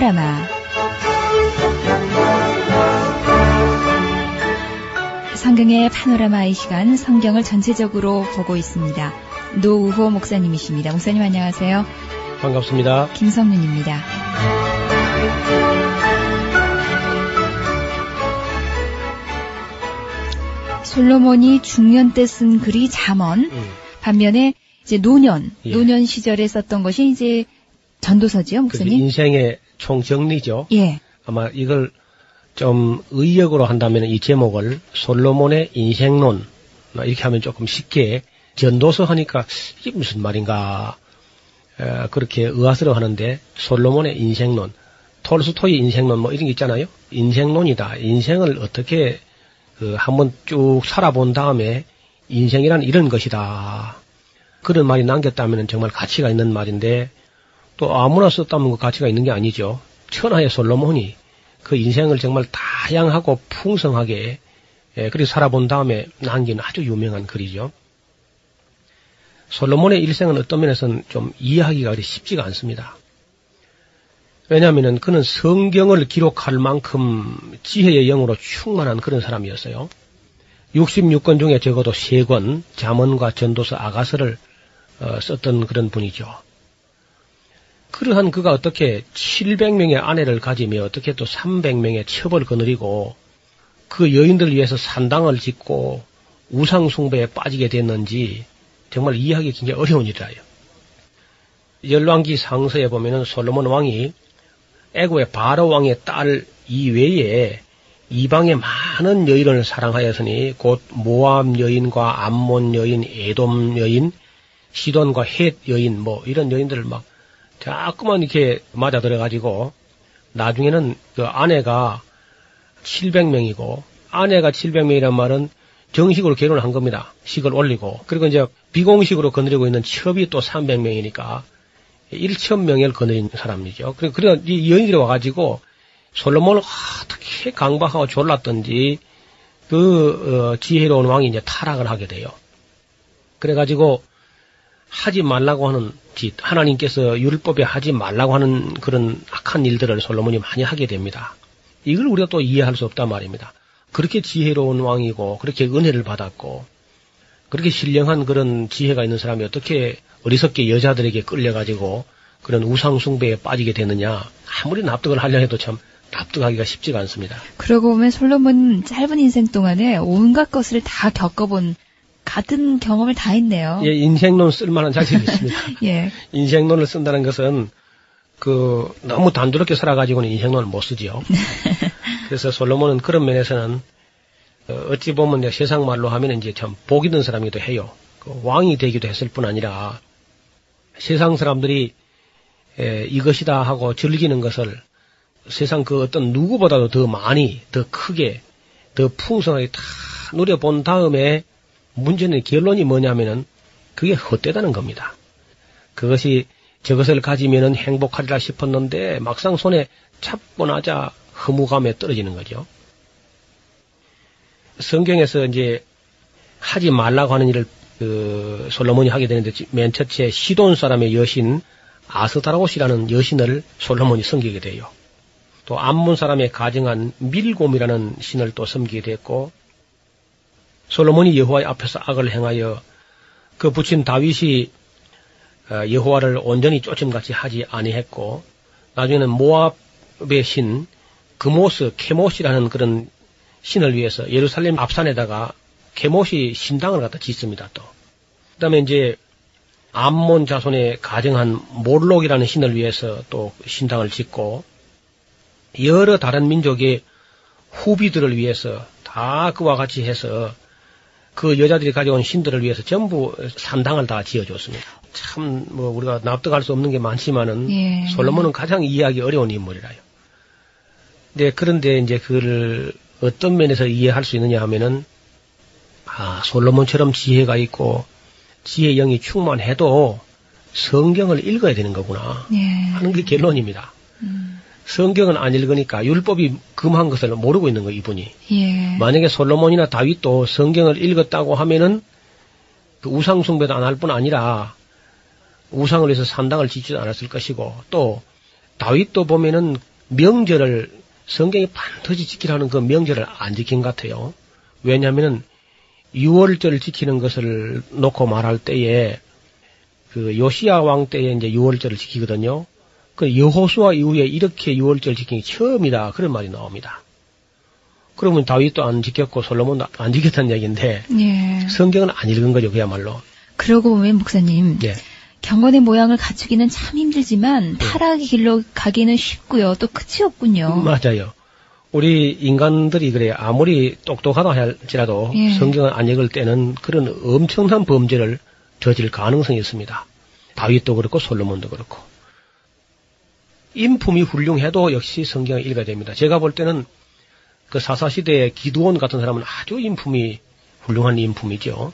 파노라마. 성경의 파노라마 이 시간 성경을 전체적으로 보고 있습니다. 노우호 목사님이십니다. 목사님 안녕하세요. 반갑습니다. 김성윤입니다. 솔로몬이 중년 때 쓴 글이 잠언, 음, 반면에 이제 노년, 예. 노년 시절에 썼던 것이 이제 전도서지요, 그 목사님? 인생의 총정리죠. 예. 아마 이걸 좀 의역으로 한다면 이 제목을 솔로몬의 인생론 뭐 이렇게 하면 조금 쉽게 전도서 하니까 이게 무슨 말인가 에, 그렇게 의아스러워 하는데 솔로몬의 인생론, 톨스토이 인생론 뭐 이런 게 있잖아요. 인생론이다. 인생을 어떻게 그 한번 쭉 살아본 다음에 인생이란 이런 것이다. 그런 말이 남겼다면 정말 가치가 있는 말인데 또 아무나 썼다면 그 가치가 있는 게 아니죠. 천하의 솔로몬이 그 인생을 정말 다양하고 풍성하게 예, 그렇게 살아본 다음에 남긴 아주 유명한 글이죠. 솔로몬의 일생은 어떤 면에서는 좀 이해하기가 그리 쉽지가 않습니다. 왜냐하면 그는 성경을 기록할 만큼 지혜의 영으로 충만한 그런 사람이었어요. 66권 중에 적어도 3권, 잠언과 전도서 아가서를 어, 썼던 그런 분이죠. 그러한 그가 어떻게 700명의 아내를 가지며 어떻게 또 300명의 첩을 거느리고 그 여인들을 위해서 산당을 짓고 우상숭배에 빠지게 됐는지 정말 이해하기 굉장히 어려운 일이라요. 열왕기 상서에 보면은 솔로몬 왕이 애고의 바로 왕의 딸 이외에 이방의 많은 여인을 사랑하였으니 곧 모압 여인과 암몬 여인, 에돔 여인, 시돈과 헷 여인 뭐 이런 여인들을 막 자꾸만 이렇게 맞아 들어가지고 나중에는 그 아내가 700명이고 아내가 700명이란 말은 정식으로 결혼을 한 겁니다. 식을 올리고 그리고 이제 비공식으로 거느리고 있는 첩이 또 300명이니까 1천 명을 거느린 사람이죠. 그리고 그래 이 여인들이 와가지고 솔로몬을 어떻게 강박하고 졸랐던지 그 어, 지혜로운 왕이 이제 타락을 하게 돼요. 그래가지고 하지 말라고 하는 짓, 하나님께서 율법에 하지 말라고 하는 그런 악한 일들을 솔로몬이 많이 하게 됩니다. 이걸 우리가 또 이해할 수 없단 말입니다. 그렇게 지혜로운 왕이고, 그렇게 은혜를 받았고, 그렇게 신령한 그런 지혜가 있는 사람이 어떻게 어리석게 여자들에게 끌려가지고 그런 우상숭배에 빠지게 되느냐, 아무리 납득을 하려 해도 참 납득하기가 쉽지가 않습니다. 그러고 보면 솔로몬 짧은 인생 동안에 온갖 것을 다 겪어본 같은 경험을 다 했네요. 예, 인생론 쓸만한 자질이 있습니다. 예. 인생론을 쓴다는 것은 그 너무 단조롭게 살아가지고는 인생론을 못 쓰지요. 그래서 솔로몬은 그런 면에서는 어, 어찌 보면 이제 세상 말로 하면 이제 참 복이 든 사람이기도 해요. 그 왕이 되기도 했을 뿐 아니라 세상 사람들이 에, 이것이다 하고 즐기는 것을 세상 그 어떤 누구보다도 더 많이, 더 크게, 더 풍성하게 다 누려본 다음에 문제는 결론이 뭐냐면은 그게 헛되다는 겁니다. 그것이 저것을 가지면은 행복하리라 싶었는데 막상 손에 잡고 나자 허무감에 떨어지는 거죠. 성경에서 이제 하지 말라고 하는 일을 그 솔로몬이 하게 되는데 맨 첫째 시돈 사람의 여신 아스타로시라는 여신을 솔로몬이 섬기게 돼요. 또 암몬 사람의 가정한 밀곰이라는 신을 또 섬기게 됐고 솔로몬이 여호와의 앞에서 악을 행하여 그 부친 다윗이 어, 여호와를 온전히 쫓음같이 하지 아니했고 나중에는 모압의 신 그모스 케모시라는 그런 신을 위해서 예루살렘 앞산에다가 케모시 신당을 갖다 짓습니다 또. 그다음에 이제 암몬 자손의 가정한 몰록이라는 신을 위해서 또 신당을 짓고 여러 다른 민족의 후비들을 위해서 다 그와 같이 해서 그 여자들이 가져온 신들을 위해서 전부 산당을 다 지어줬습니다. 참, 뭐, 우리가 납득할 수 없는 게 많지만은, 예. 솔로몬은 가장 이해하기 어려운 인물이라요. 네, 그런데 이제 그를 어떤 면에서 이해할 수 있느냐 하면은, 아, 솔로몬처럼 지혜가 있고, 지혜 영이 충만해도 성경을 읽어야 되는 거구나. 예. 하는 게 결론입니다. 음. 성경은 안 읽으니까 율법이 금한 것을 모르고 있는 거, 이분이. 예. 만약에 솔로몬이나 다윗도 성경을 읽었다고 하면은 그 우상 숭배도 안 할 뿐 아니라 우상을 위해서 산당을 짓지도 않았을 것이고 또 다윗도 보면은 명절을 성경이 반드시 지키라는 그 명절을 안 지킨 것 같아요. 왜냐하면은 6월절 지키는 것을 놓고 말할 때에 그 요시야 왕 때에 이제 6월절을 지키거든요. 그 여호수아 이후에 이렇게 6월절 지킨 게 처음이다 그런 말이 나옵니다. 그러면 다윗도 안 지켰고 솔로몬도 안 지켰다는 얘기인데 예. 성경은 안 읽은 거죠 그야말로. 그러고 보면 목사님, 예. 경건의 모양을 갖추기는 참 힘들지만 타락의 길로 가기는 쉽고요. 또 끝이 없군요. 맞아요. 우리 인간들이 그래 아무리 똑똑하다 할지라도 예. 성경을 안 읽을 때는 그런 엄청난 범죄를 저질 가능성이 있습니다. 다윗도 그렇고 솔로몬도 그렇고 인품이 훌륭해도 역시 성경을 읽어야 됩니다. 제가 볼 때는 그 사사시대의 기두온 같은 사람은 아주 인품이 훌륭한 인품이죠.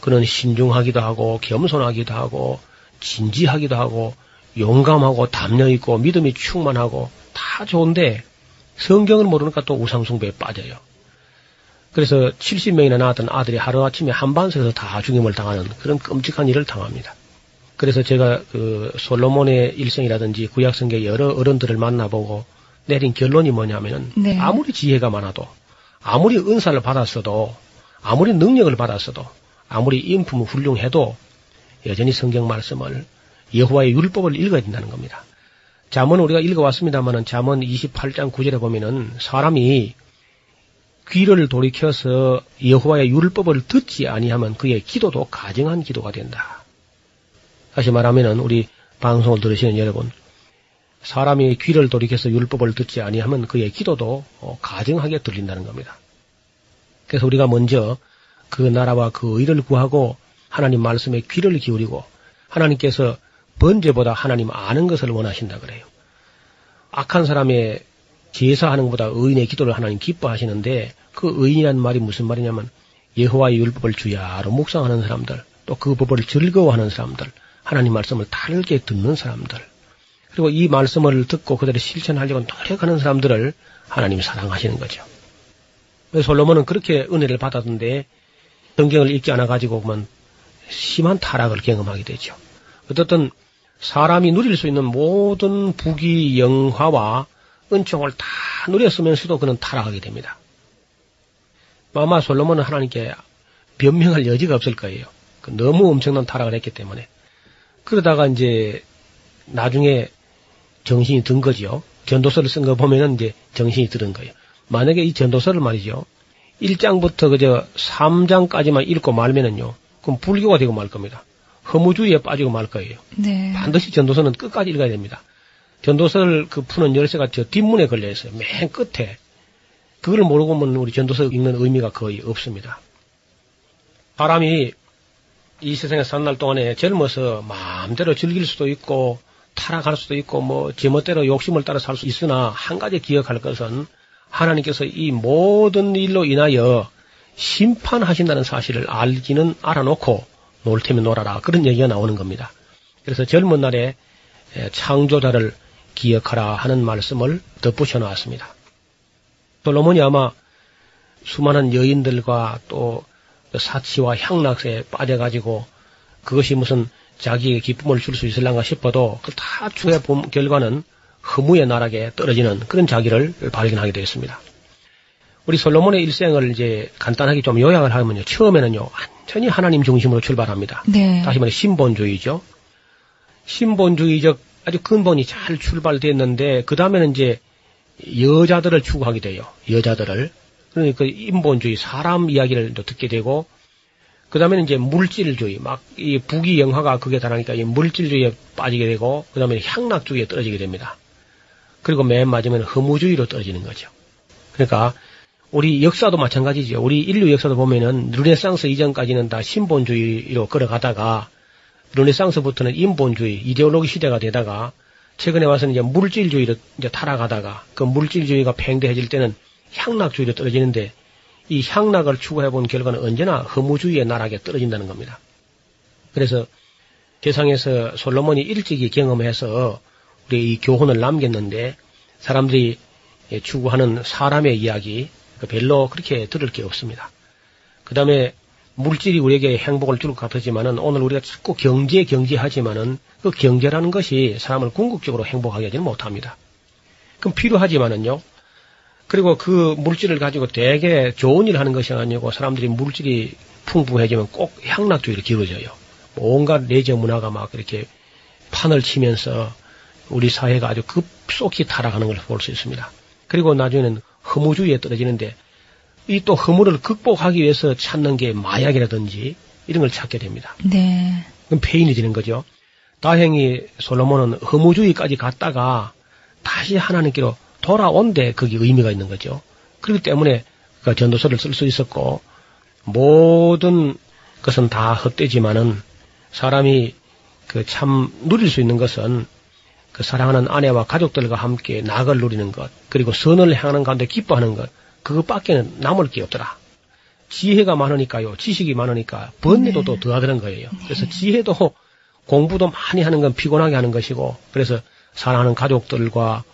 그는 신중하기도 하고 겸손하기도 하고 진지하기도 하고 용감하고 담력 있고 믿음이 충만하고 다 좋은데 성경을 모르니까 또 우상숭배에 빠져요. 그래서 70명이나 낳았던 아들이 하루아침에 한반석에서 다 죽임을 당하는 그런 끔찍한 일을 당합니다. 그래서 제가 그 솔로몬의 일생이라든지 구약성경 여러 어른들을 만나보고 내린 결론이 뭐냐면은 네. 아무리 지혜가 많아도 아무리 은사를 받았어도 아무리 능력을 받았어도 아무리 인품이 훌륭해도 여전히 성경 말씀을 여호와의 율법을 읽어야 된다는 겁니다. 잠언 우리가 읽어왔습니다만은 잠언 28장 9절에 보면은 사람이 귀를 돌이켜서 여호와의 율법을 듣지 아니하면 그의 기도도 가증한 기도가 된다. 다시 말하면은 우리 방송을 들으시는 여러분, 사람이 귀를 돌이켜서 율법을 듣지 아니하면 그의 기도도 어, 가증하게 들린다는 겁니다. 그래서 우리가 먼저 그 나라와 그 의를 구하고 하나님 말씀에 귀를 기울이고 하나님께서 번제보다 하나님 아는 것을 원하신다 그래요. 악한 사람의 제사하는 것보다 의인의 기도를 하나님 기뻐하시는데 그 의인이라는 말이 무슨 말이냐면 여호와의 율법을 주야로 묵상하는 사람들 또 그 법을 즐거워하는 사람들 하나님 말씀을 다르게 듣는 사람들 그리고 이 말씀을 듣고 그대로 실천하려고 노력하는 사람들을 하나님이 사랑하시는 거죠. 솔로몬은 그렇게 은혜를 받았는데 성경을 읽지 않아 가지고 보면 심한 타락을 경험하게 되죠. 어떻든 사람이 누릴 수 있는 모든 부귀 영화와 은총을 다 누렸으면서도 그는 타락하게 됩니다. 아마 솔로몬은 하나님께 변명할 여지가 없을 거예요. 그 너무 엄청난 타락을 했기 때문에. 그러다가 이제 나중에 정신이 든 거지요. 전도서를 쓴 거 보면은 이제 정신이 들은 거예요. 만약에 이 전도서를 말이죠. 1장부터 그저 3장까지만 읽고 말면은요. 그럼 불교가 되고 말 겁니다. 허무주의에 빠지고 말 거예요. 네. 반드시 전도서는 끝까지 읽어야 됩니다. 전도서를 그 푸는 열쇠가 저 뒷문에 걸려 있어요. 맨 끝에. 그걸 모르고 보면 우리 전도서 읽는 의미가 거의 없습니다. 사람이 이 세상에 사는 날 동안에 젊어서 마음대로 즐길 수도 있고 타락할 수도 있고 뭐 제멋대로 욕심을 따라 살 수 있으나 한 가지 기억할 것은 하나님께서 이 모든 일로 인하여 심판하신다는 사실을 알기는 알아놓고 놀 테면 놀아라 그런 얘기가 나오는 겁니다. 그래서 젊은 날에 창조자를 기억하라 하는 말씀을 덧붙여 놨습니다. 솔로몬이 아마 수많은 여인들과 또 사치와 향락에 빠져가지고 그것이 무슨 자기에게 기쁨을 줄 수 있을란가 싶어도 그다 추해 본 결과는 허무의 나락에 떨어지는 그런 자기를 발견하게 되었습니다. 우리 솔로몬의 일생을 이제 간단하게 좀 요약을 하면요. 처음에는요, 완전히 하나님 중심으로 출발합니다. 네. 다시 말해 신본주의죠. 신본주의적 아주 근본이 잘 출발됐는데 그 다음에는 이제 여자들을 추구하게 돼요. 여자들을. 그러니까 인본주의 사람 이야기를 또 듣게 되고 그 다음에는 이제 물질주의 막이 부귀 영화가 그게 다르니까 이 물질주의에 빠지게 되고 그 다음에 향락주의에 떨어지게 됩니다. 그리고 맨 마지막에는 허무주의로 떨어지는 거죠. 그러니까 우리 역사도 마찬가지죠. 우리 인류 역사도 보면은 르네상스 이전까지는 다 신본주의로 걸어가다가 르네상스부터는 인본주의, 이데올로기 시대가 되다가 최근에 와서는 이제 물질주의로 이제 타락하다가 그 물질주의가 팽대해질 때는 향락주의로 떨어지는데 이 향락을 추구해 본 결과는 언제나 허무주의의 나락에 떨어진다는 겁니다. 그래서 세상에서 솔로몬이 일찍이 경험해서 우리 이 교훈을 남겼는데 사람들이 추구하는 사람의 이야기 그 별로 그렇게 들을 게 없습니다. 그 다음에 물질이 우리에게 행복을 줄 것 같았지만은 오늘 우리가 자꾸 경제 경제 하지만은 그 경제라는 것이 사람을 궁극적으로 행복하게 하지는 못합니다. 그럼 필요하지만은요. 그리고 그 물질을 가지고 되게 좋은 일을 하는 것이 아니고 사람들이 물질이 풍부해지면 꼭 향락주의로 기울어져요. 온갖 레저 문화가 막 이렇게 판을 치면서 우리 사회가 아주 급속히 타락하는 걸 볼 수 있습니다. 그리고 나중에는 허무주의에 떨어지는데 이 또 허무를 극복하기 위해서 찾는 게 마약이라든지 이런 걸 찾게 됩니다. 네. 그럼 폐인이 되는 거죠. 다행히 솔로몬은 허무주의까지 갔다가 다시 하나님께로 돌아온데 거기 의미가 있는 거죠. 그렇기 때문에 그 전도서를 쓸 수 있었고 모든 것은 다 헛되지만은 사람이 그 참 누릴 수 있는 것은 그 사랑하는 아내와 가족들과 함께 낙을 누리는 것, 그리고 선을 향하는 가운데 기뻐하는 것, 그것밖에는 남을 게 없더라. 지혜가 많으니까요, 지식이 많으니까 번뇌도 네. 또 더하더는 거예요. 그래서 지혜도 공부도 많이 하는 건 피곤하게 하는 것이고, 그래서 사랑하는 가족들과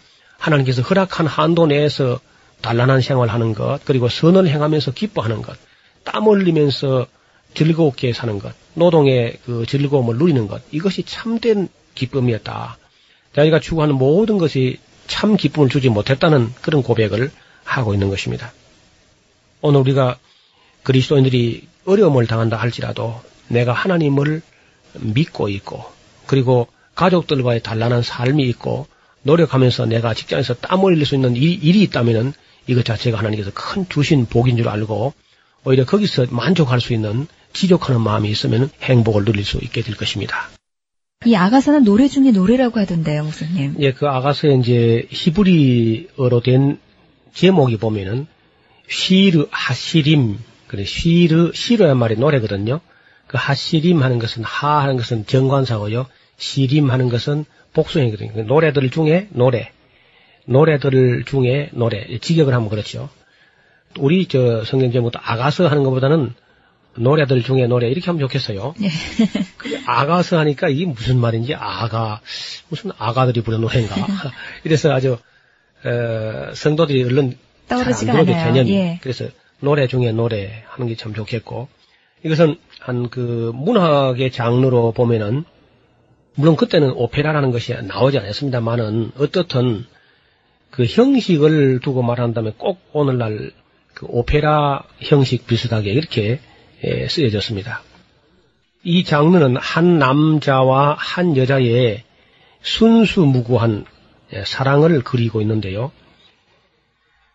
하나님께서 허락한 한도 내에서 단란한 생활하는 것, 그리고 선을 행하면서 기뻐하는 것, 땀 흘리면서 즐겁게 사는 것, 노동의 그 즐거움을 누리는 것, 이것이 참된 기쁨이었다. 자기가 추구하는 모든 것이 참 기쁨을 주지 못했다는 그런 고백을 하고 있는 것입니다. 오늘 우리가 그리스도인들이 어려움을 당한다 할지라도 내가 하나님을 믿고 있고 그리고 가족들과의 단란한 삶이 있고 노력하면서 내가 직장에서 땀을 흘릴 수 있는 일이, 일이 있다면은 이것 자체가 하나님께서 큰 주신 복인 줄 알고 오히려 거기서 만족할 수 있는 지족하는 마음이 있으면 행복을 누릴 수 있게 될 것입니다. 이 아가사는 노래 중에 노래라고 하던데요, 목사님. 예, 그 아가서에 이제 히브리어로 된 제목이 보면은 시르 하시림 그래 시르 시르란 말이 노래거든요. 그 하시림 하는 것은 하 하는 것은 정관사고요. 시림 하는 것은 복수형이거든요. 그 노래들 중에 노래 노래들 중에 노래 직역을 하면 그렇죠. 우리 저 성경 제목도 아가서 하는 것보다는 노래들 중에 노래 이렇게 하면 좋겠어요. 네. 그 아가서 하니까 이게 무슨 말인지 아가 무슨 아가들이 부르는 노래인가 이래서 아주 어, 성도들이 얼른 떠오르지가 않아요. 개념이 예. 그래서 노래 중에 노래 하는 게 참 좋겠고 이것은 한 그 문학의 장르로 보면은 물론 그때는 오페라라는 것이 나오지 않았습니다만은 어떻든 그 형식을 두고 말한다면 꼭 오늘날 그 오페라 형식 비슷하게 이렇게 예, 쓰여졌습니다. 이 장르는 한 남자와 한 여자의 순수무구한 예, 사랑을 그리고 있는데요.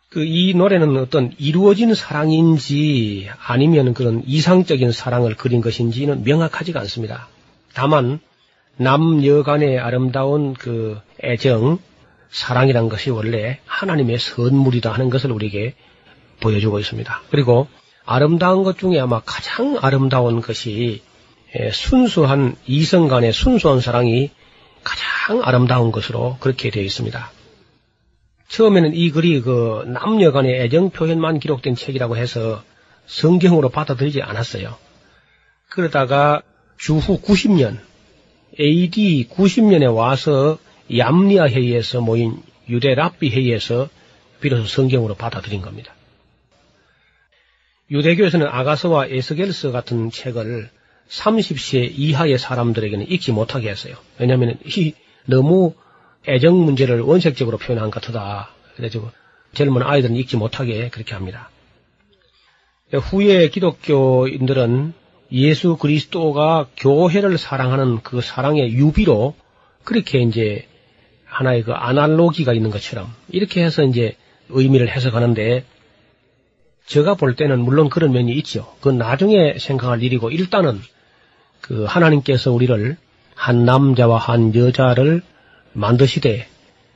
그 이 노래는 어떤 이루어진 사랑인지 아니면 그런 이상적인 사랑을 그린 것인지는 명확하지가 않습니다. 다만 남녀 간의 아름다운 그 애정, 사랑이란 것이 원래 하나님의 선물이다 하는 것을 우리에게 보여주고 있습니다. 그리고 아름다운 것 중에 아마 가장 아름다운 것이 예, 순수한 이성 간의 순수한 사랑이 가장 아름다운 것으로 그렇게 되어 있습니다. 처음에는 이 글이 그 남녀 간의 애정 표현만 기록된 책이라고 해서 성경으로 받아들이지 않았어요. 그러다가 주후 90년, AD 90년에 와서 얌리아 회의에서 모인 유대 랍비 회의에서 비로소 성경으로 받아들인 겁니다. 유대교에서는 아가서와 에스겔서 같은 책을 30세 이하의 사람들에게는 읽지 못하게 했어요. 왜냐하면 이 너무 애정 문제를 원색적으로 표현한 것 같다. 그래서 젊은 아이들은 읽지 못하게 그렇게 합니다. 후에 기독교인들은 예수 그리스도가 교회를 사랑하는 그 사랑의 유비로 그렇게 이제 하나의 그 아날로기가 있는 것처럼 이렇게 해서 이제 의미를 해석하는데 제가 볼 때는 물론 그런 면이 있죠. 그 나중에 생각할 일이고 일단은 그 하나님께서 우리를 한 남자와 한 여자를 만드시되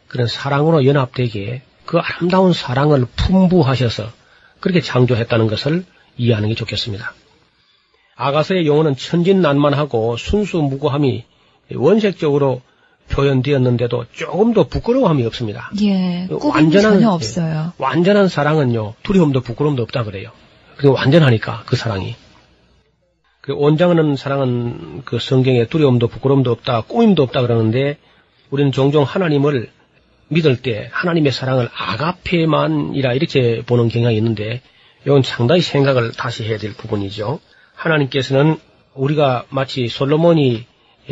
그런 사랑으로 연합되게 그 아름다운 사랑을 풍부하셔서 그렇게 창조했다는 것을 이해하는 게 좋겠습니다. 아가서의 용어는 천진난만하고 순수무고함이 원색적으로 표현되었는데도 조금 더 부끄러움이 없습니다. 예, 그 완전한- 전혀 예. 없어요. 완전한 사랑은요, 두려움도 부끄러움도 없다 그래요. 그리고 완전하니까, 그 사랑이. 그 온전한 사랑은 그 성경에 두려움도 부끄러움도 없다, 꾸밈도 없다 그러는데, 우리는 종종 하나님을 믿을 때 하나님의 사랑을 아가페만이라 이렇게 보는 경향이 있는데, 이건 상당히 생각을 다시 해야 될 부분이죠. 하나님께서는 우리가 마치 솔로몬이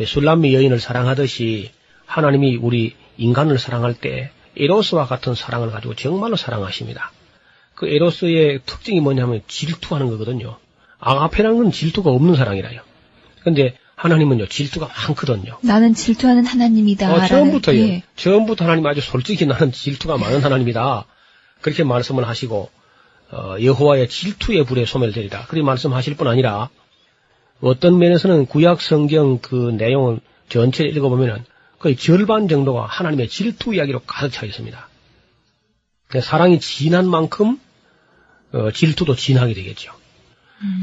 술람미 여인을 사랑하듯이 하나님이 우리 인간을 사랑할 때 에로스와 같은 사랑을 가지고 정말로 사랑하십니다. 그 에로스의 특징이 뭐냐면 질투하는 거거든요. 아가페라는 건 질투가 없는 사랑이라요. 근데 하나님은요, 질투가 많거든요. 나는 질투하는 하나님이다. 어, 처음부터요. 예. 처음부터 하나님 아주 솔직히 나는 질투가 많은 하나님이다. 그렇게 말씀을 하시고, 어, 여호와의 질투의 불에 소멸되리라. 그렇게 말씀하실 뿐 아니라, 어떤 면에서는 구약 성경 그 내용을 전체를 읽어보면은 거의 절반 정도가 하나님의 질투 이야기로 가득 차 있습니다. 사랑이 진한 만큼 어, 질투도 진하게 되겠죠.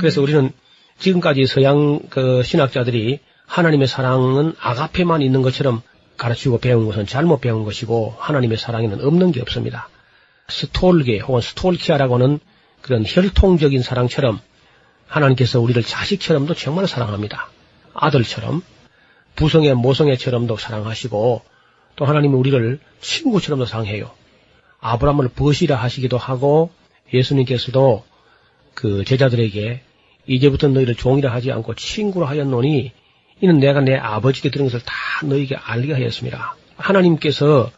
그래서 우리는 지금까지 서양 그 신학자들이 하나님의 사랑은 아가페만 있는 것처럼 가르치고 배운 것은 잘못 배운 것이고 하나님의 사랑에는 없는 게 없습니다. 스톨게 혹은 스톨키아라고 하는 그런 혈통적인 사랑처럼 하나님께서 우리를 자식처럼도 정말 사랑합니다. 아들처럼 부성의 모성애처럼도 사랑하시고 또 하나님은 우리를 친구처럼도 사랑해요. 아브라함을 벗이라 하시기도 하고 예수님께서도 그 제자들에게 이제부터 너희를 종이라 하지 않고 친구로 하였노니 이는 내가 내 아버지께 들은 것을 다 너희에게 알게 하였습니다. 하나님께서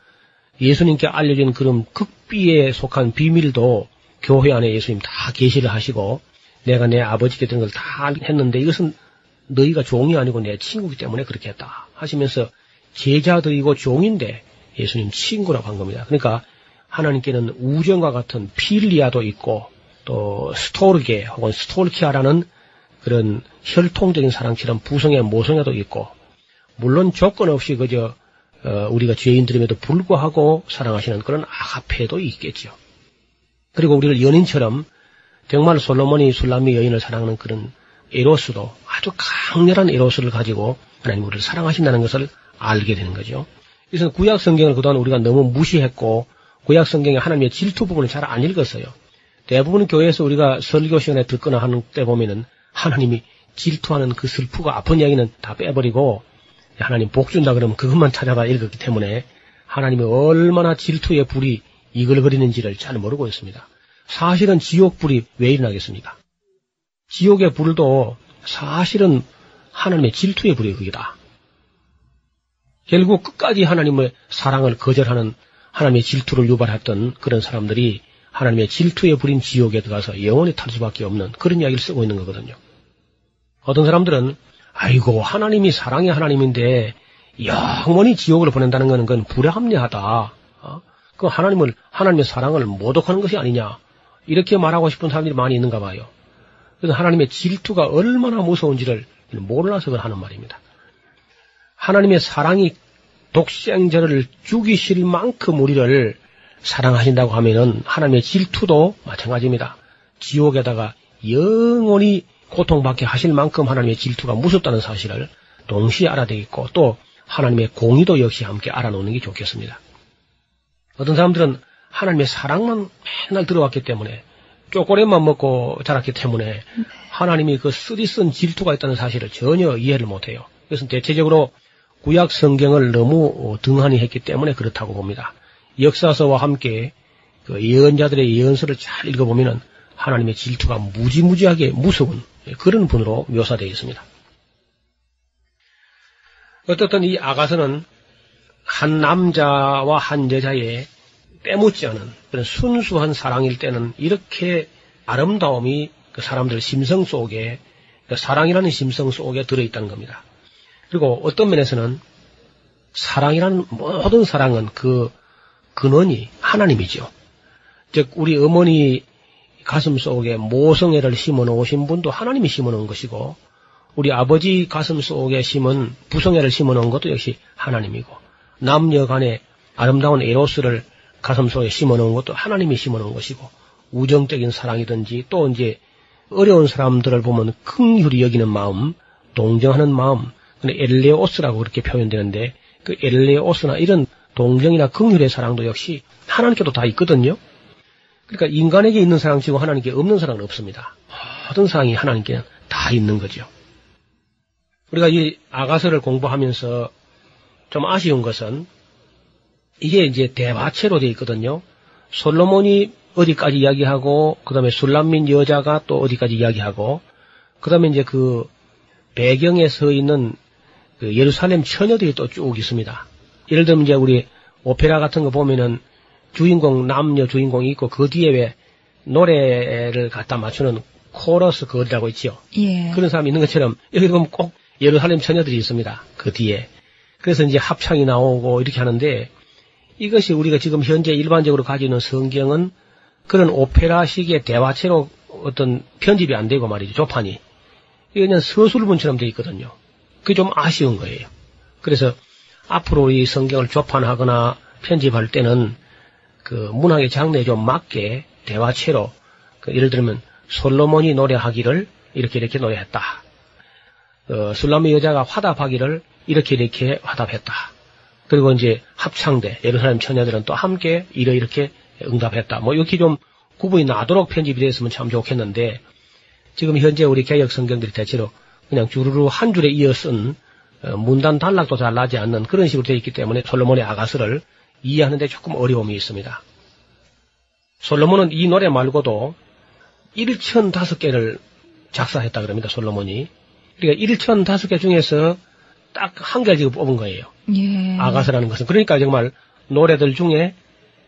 예수님께 알려진 그런 극비에 속한 비밀도 교회 안에 예수님 다 계시를 하시고 내가 내 아버지께 들은 걸다 했는데 이것은 너희가 종이 아니고 내 친구이기 때문에 그렇게 했다 하시면서 제자들이고 종인데 예수님 친구라고 한 겁니다. 그러니까 하나님께는 우정과 같은 필리아도 있고 또 스토르게 혹은 스톨키아라는 그런 혈통적인 사랑처럼 부성의 모성애도 있고 물론 조건 없이 그저 어, 우리가 죄인들임에도 불구하고 사랑하시는 그런 아가페도 있겠죠. 그리고 우리를 연인처럼 정말 솔로몬이 술람미 여인을 사랑하는 그런 에로스도 아주 강렬한 에로스를 가지고 하나님 우리를 사랑하신다는 것을 알게 되는 거죠. 그래서 구약 성경을 그동안 우리가 너무 무시했고 구약 성경의 하나님의 질투 부분을 잘 안 읽었어요. 대부분 교회에서 우리가 설교 시간에 듣거나 하는 때 보면은 하나님이 질투하는 그 슬프고 아픈 이야기는 다 빼버리고 하나님 복 준다 그러면 그것만 찾아가 읽었기 때문에 하나님이 얼마나 질투의 불이 이글거리는지를 잘 모르고 있습니다. 사실은 지옥 불이 왜 일어나겠습니까? 지옥의 불도 사실은 하나님의 질투의 불이 그기다. 결국 끝까지 하나님의 사랑을 거절하는 하나님의 질투를 유발했던 그런 사람들이 하나님의 질투의 불인 지옥에 들어가서 영원히 탈 수밖에 없는 그런 이야기를 쓰고 있는 거거든요. 어떤 사람들은 아이고 하나님이 사랑의 하나님인데 영원히 지옥을 보낸다는 것은 그건 불합리하다. 어? 그 하나님을 하나님의 사랑을 모독하는 것이 아니냐 이렇게 말하고 싶은 사람들이 많이 있는가 봐요. 그래서 하나님의 질투가 얼마나 무서운지를 몰라서 하는 말입니다. 하나님의 사랑이 독생자를 죽이실 만큼 우리를 사랑하신다고 하면은 하나님의 질투도 마찬가지입니다. 지옥에다가 영원히 고통받게 하실 만큼 하나님의 질투가 무섭다는 사실을 동시에 알아야 되겠고 또 하나님의 공의도 역시 함께 알아놓는 게 좋겠습니다. 어떤 사람들은 하나님의 사랑만 맨날 들어왔기 때문에 쪼꼬레만 먹고 자랐기 때문에 하나님이 그 쓰디쓴 질투가 있다는 사실을 전혀 이해를 못해요. 그래서 대체적으로 구약 성경을 너무 등한히 했기 때문에 그렇다고 봅니다. 역사서와 함께 그 예언자들의 예언서를 잘 읽어보면은 하나님의 질투가 무지무지하게 무서운 그런 분으로 묘사되어 있습니다. 어떻든 이 아가서는 한 남자와 한 여자의 빼묻지 않은 그런 순수한 사랑일 때는 이렇게 아름다움이 그 사람들 심성 속에 그 사랑이라는 심성 속에 들어있다는 겁니다. 그리고 어떤 면에서는 사랑이라는 모든 사랑은 그 근원이 하나님이죠. 즉 우리 어머니 가슴 속에 모성애를 심어 놓으신 분도 하나님이 심어 놓은 것이고 우리 아버지 가슴 속에 심은 부성애를 심어 놓은 것도 역시 하나님이고 남녀 간의 아름다운 에로스를 가슴 속에 심어 놓은 것도 하나님이 심어 놓은 것이고 우정적인 사랑이든지 또 이제 어려운 사람들을 보면 긍휼히 여기는 마음, 동정하는 마음, 엘레오스라고 그렇게 표현되는데 그 엘레오스나 이런 동정이나 긍휼의 사랑도 역시 하나님께도 다 있거든요. 그러니까 인간에게 있는 사랑 치고 하나님께 없는 사랑은 없습니다. 모든 사랑이 하나님께 다 있는 거죠. 우리가 이 아가서를 공부하면서 좀 아쉬운 것은 이게 이제 대화체로 되어 있거든요. 솔로몬이 어디까지 이야기하고 그다음에 술람민 여자가 또 어디까지 이야기하고 그다음에 이제 그 배경에 서 있는 그 예루살렘 처녀들이 또 쭉 있습니다. 예를 들면 이제 우리 오페라 같은 거 보면은 주인공 남녀 주인공이 있고 그 뒤에 왜 노래를 갖다 맞추는 코러스 그거라고 있지요. 예. 그런 사람이 있는 것처럼 여기 보면 꼭 예루살렘 처녀들이 있습니다. 그 뒤에. 그래서 이제 합창이 나오고 이렇게 하는데 이것이 우리가 지금 현재 일반적으로 가지고 있는 성경은 그런 오페라식의 대화체로 어떤 편집이 안 되고 말이죠. 조판이. 이거 그냥 서술문처럼 되어 있거든요. 그게 좀 아쉬운 거예요. 그래서 앞으로 이 성경을 조판하거나 편집할 때는 그 문학의 장르에 좀 맞게 대화체로 그 예를 들면 솔로몬이 노래하기를 이렇게 이렇게 노래했다. 어, 술람의 여자가 화답하기를 이렇게 이렇게 화답했다. 그리고 이제 합창대 예루살렘 처녀들은 또 함께 이러 이렇게 응답했다. 뭐 이렇게 좀 구분이 나도록 편집이 됐으면 참 좋겠는데 지금 현재 우리 개혁 성경들이 대체로 그냥 주르르 한 줄에 이어 쓴 어, 문단 단락도 잘 나지 않는 그런 식으로 되어 있기 때문에 솔로몬의 아가스를 이해하는데 조금 어려움이 있습니다. 솔로몬은 이 노래 말고도 1,005개를 작사했다 그럽니다, 솔로몬이. 그러니까 1,005개 중에서 딱 한 개를 지금 뽑은 거예요. 예. 아가스라는 것은. 그러니까 정말 노래들 중에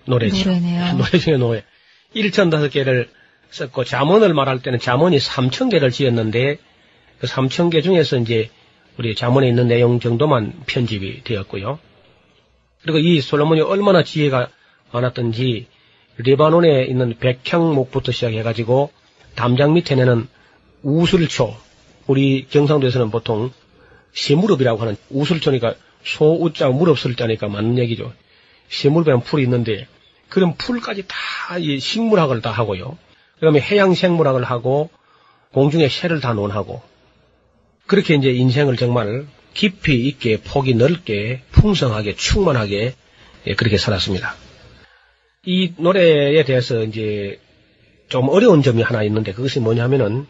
노래죠. 노래네요. 노래 중에 노래. 1,005개를 썼고, 잠언을 말할 때는 잠언이 3,000개를 지었는데, 그 3,000개 중에서 이제 우리 잠언에 있는 내용 정도만 편집이 되었고요. 그리고 이 솔로몬이 얼마나 지혜가 많았던지 레바논에 있는 백향목부터 시작해가지고 담장 밑에는 우술초, 우리 경상도에서는 보통 시무릎이라고 하는 우술초니까 소우자 무릎 쓸 자니까 맞는 얘기죠. 시무릎에는 풀이 있는데 그런 풀까지 다 이 식물학을 다 하고요. 그다음에 해양 생물학을 하고 공중의 새를 다 논하고 그렇게 이제 인생을 정말 깊이 있게 폭이 넓게 풍성하게 충만하게 예, 그렇게 살았습니다. 이 노래에 대해서 이제 좀 어려운 점이 하나 있는데 그것이 뭐냐면은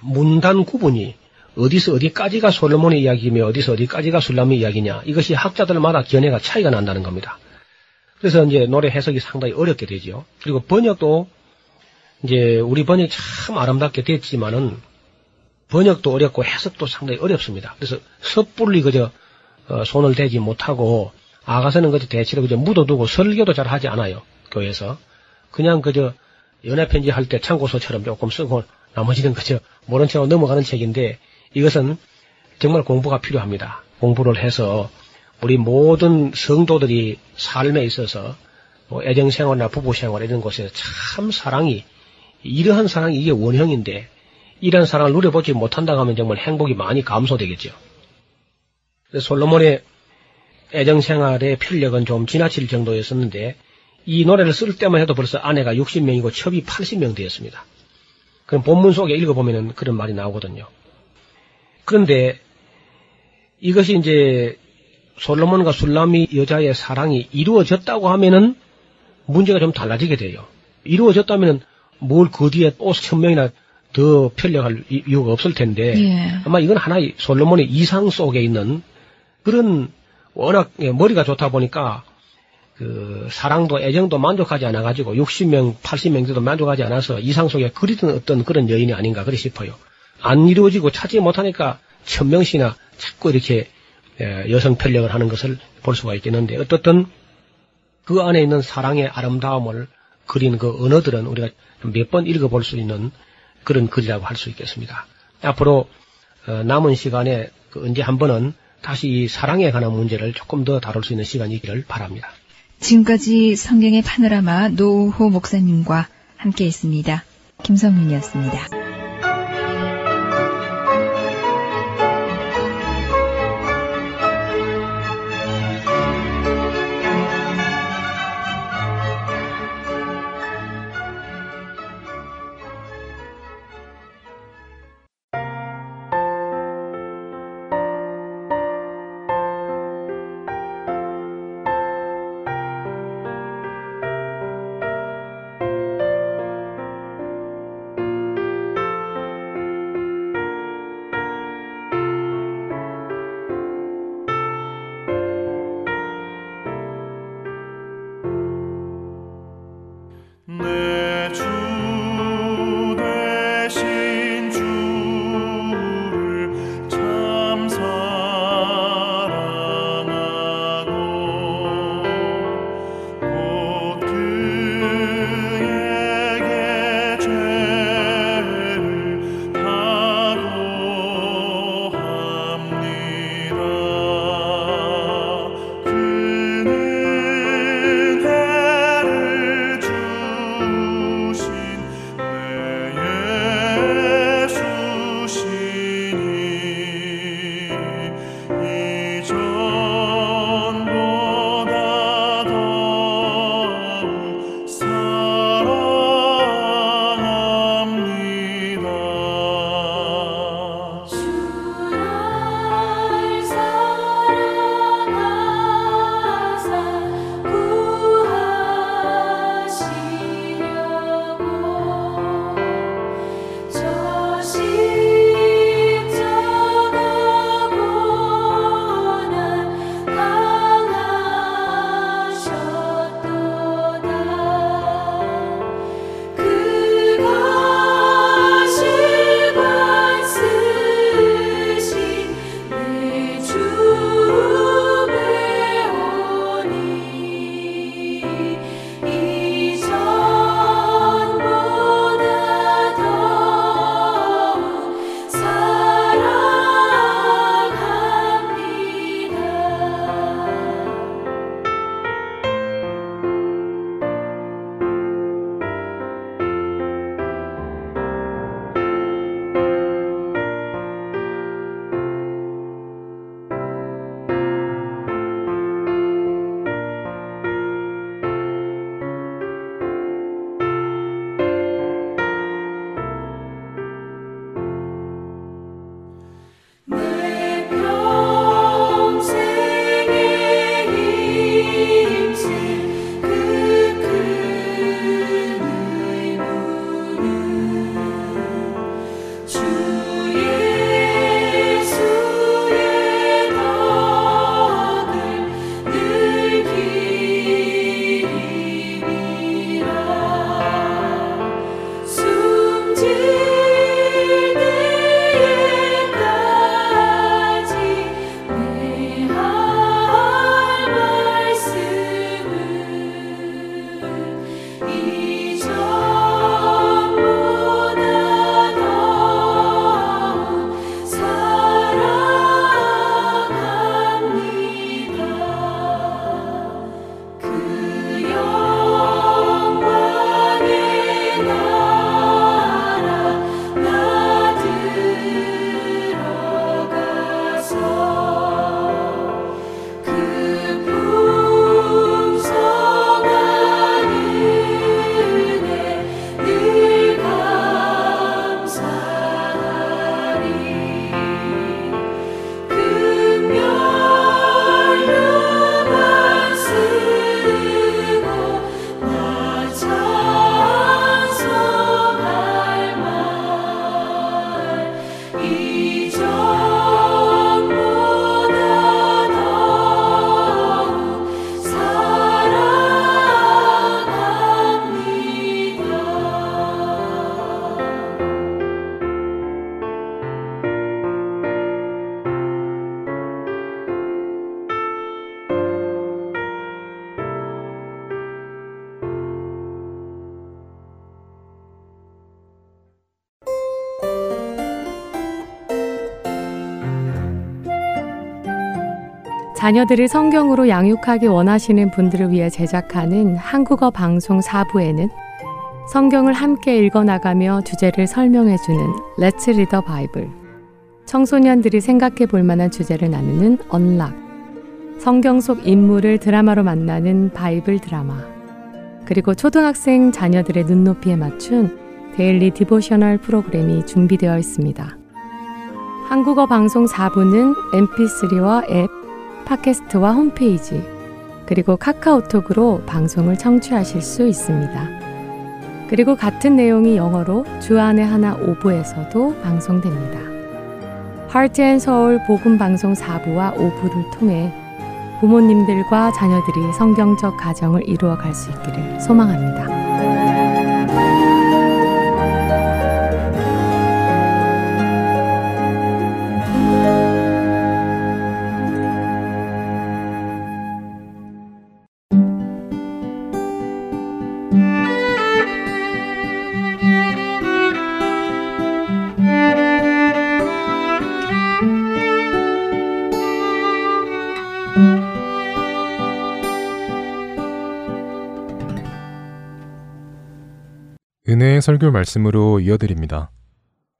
문단 구분이 어디서 어디까지가 솔로몬의 이야기며 어디서 어디까지가 술람의 이야기냐 이것이 학자들마다 견해가 차이가 난다는 겁니다. 그래서 이제 노래 해석이 상당히 어렵게 되지요. 그리고 번역도 이제 우리 번역이 참 아름답게 됐지만은 번역도 어렵고 해석도 상당히 어렵습니다. 그래서 섣불리 그저 어, 손을 대지 못하고 아가서는 그저 대체로 그저 묻어두고 설교도 잘 하지 않아요. 교회에서 그냥 그저 연애 편지 할 때 참고서처럼 조금 쓰고 나머지는 그저 모른 척하고 넘어가는 책인데 이것은 정말 공부가 필요합니다. 공부를 해서 우리 모든 성도들이 삶에 있어서 뭐 애정생활이나 부부생활 이런 곳에서 참 사랑이 이러한 사랑이 이게 원형인데 이런 사랑을 누려보지 못한다고 하면 정말 행복이 많이 감소되겠죠. 솔로몬의 애정 생활의 필력은 좀 지나칠 정도였었는데 이 노래를 쓸 때만 해도 벌써 아내가 60명이고 첩이 80명 되었습니다. 그럼 본문 속에 읽어보면 그런 말이 나오거든요. 그런데 이것이 이제 솔로몬과 술람이 여자의 사랑이 이루어졌다고 하면은 문제가 좀 달라지게 돼요. 이루어졌다면은 뭘 그 뒤에 또 천명이나 더 편력할 이유가 없을 텐데 예. 아마 이건 하나의 솔로몬의 이상 속에 있는 그런 워낙 예, 머리가 좋다 보니까 그 사랑도 애정도 만족하지 않아 가지고 60명, 80명도 만족하지 않아서 이상 속에 그리던 어떤 그런 여인이 아닌가 그리 싶어요. 안 이루어지고 찾지 못하니까 천명씩이나 자꾸 이렇게 예, 여성 편력을 하는 것을 볼 수가 있겠는데 어떻든 그 안에 있는 사랑의 아름다움을 그린 그 언어들은 우리가 몇 번 읽어볼 수 있는 그런 글이라고 할 수 있겠습니다. 앞으로 어, 남은 시간에 그 언제 한 번은 다시 이 사랑에 관한 문제를 조금 더 다룰 수 있는 시간이기를 바랍니다. 지금까지 성경의 파노라마 노우호 목사님과 함께 했습니다. 김성민이었습니다. 자녀들을 성경으로 양육하기 원하시는 분들을 위해 제작하는 한국어 방송 4부에는 성경을 함께 읽어나가며 주제를 설명해주는 Let's Read the Bible, 청소년들이 생각해 볼 만한 주제를 나누는 Unlock, 성경 속 인물을 드라마로 만나는 바이블 드라마, 그리고 초등학생 자녀들의 눈높이에 맞춘 Daily Devotional 프로그램이 준비되어 있습니다. 한국어 방송 4부는 mp3와 앱, 팟캐스트와 홈페이지, 그리고 카카오톡으로 방송을 청취하실 수 있습니다. 그리고 같은 내용이 영어로 주안의 하나 5부에서도 방송됩니다. And Soul 복음 방송 4부와 5부를 통해 부모님들과 자녀들이 성경적 가정을 이루어 갈 수 있기를 소망합니다. 은혜의 설교 말씀으로 이어드립니다.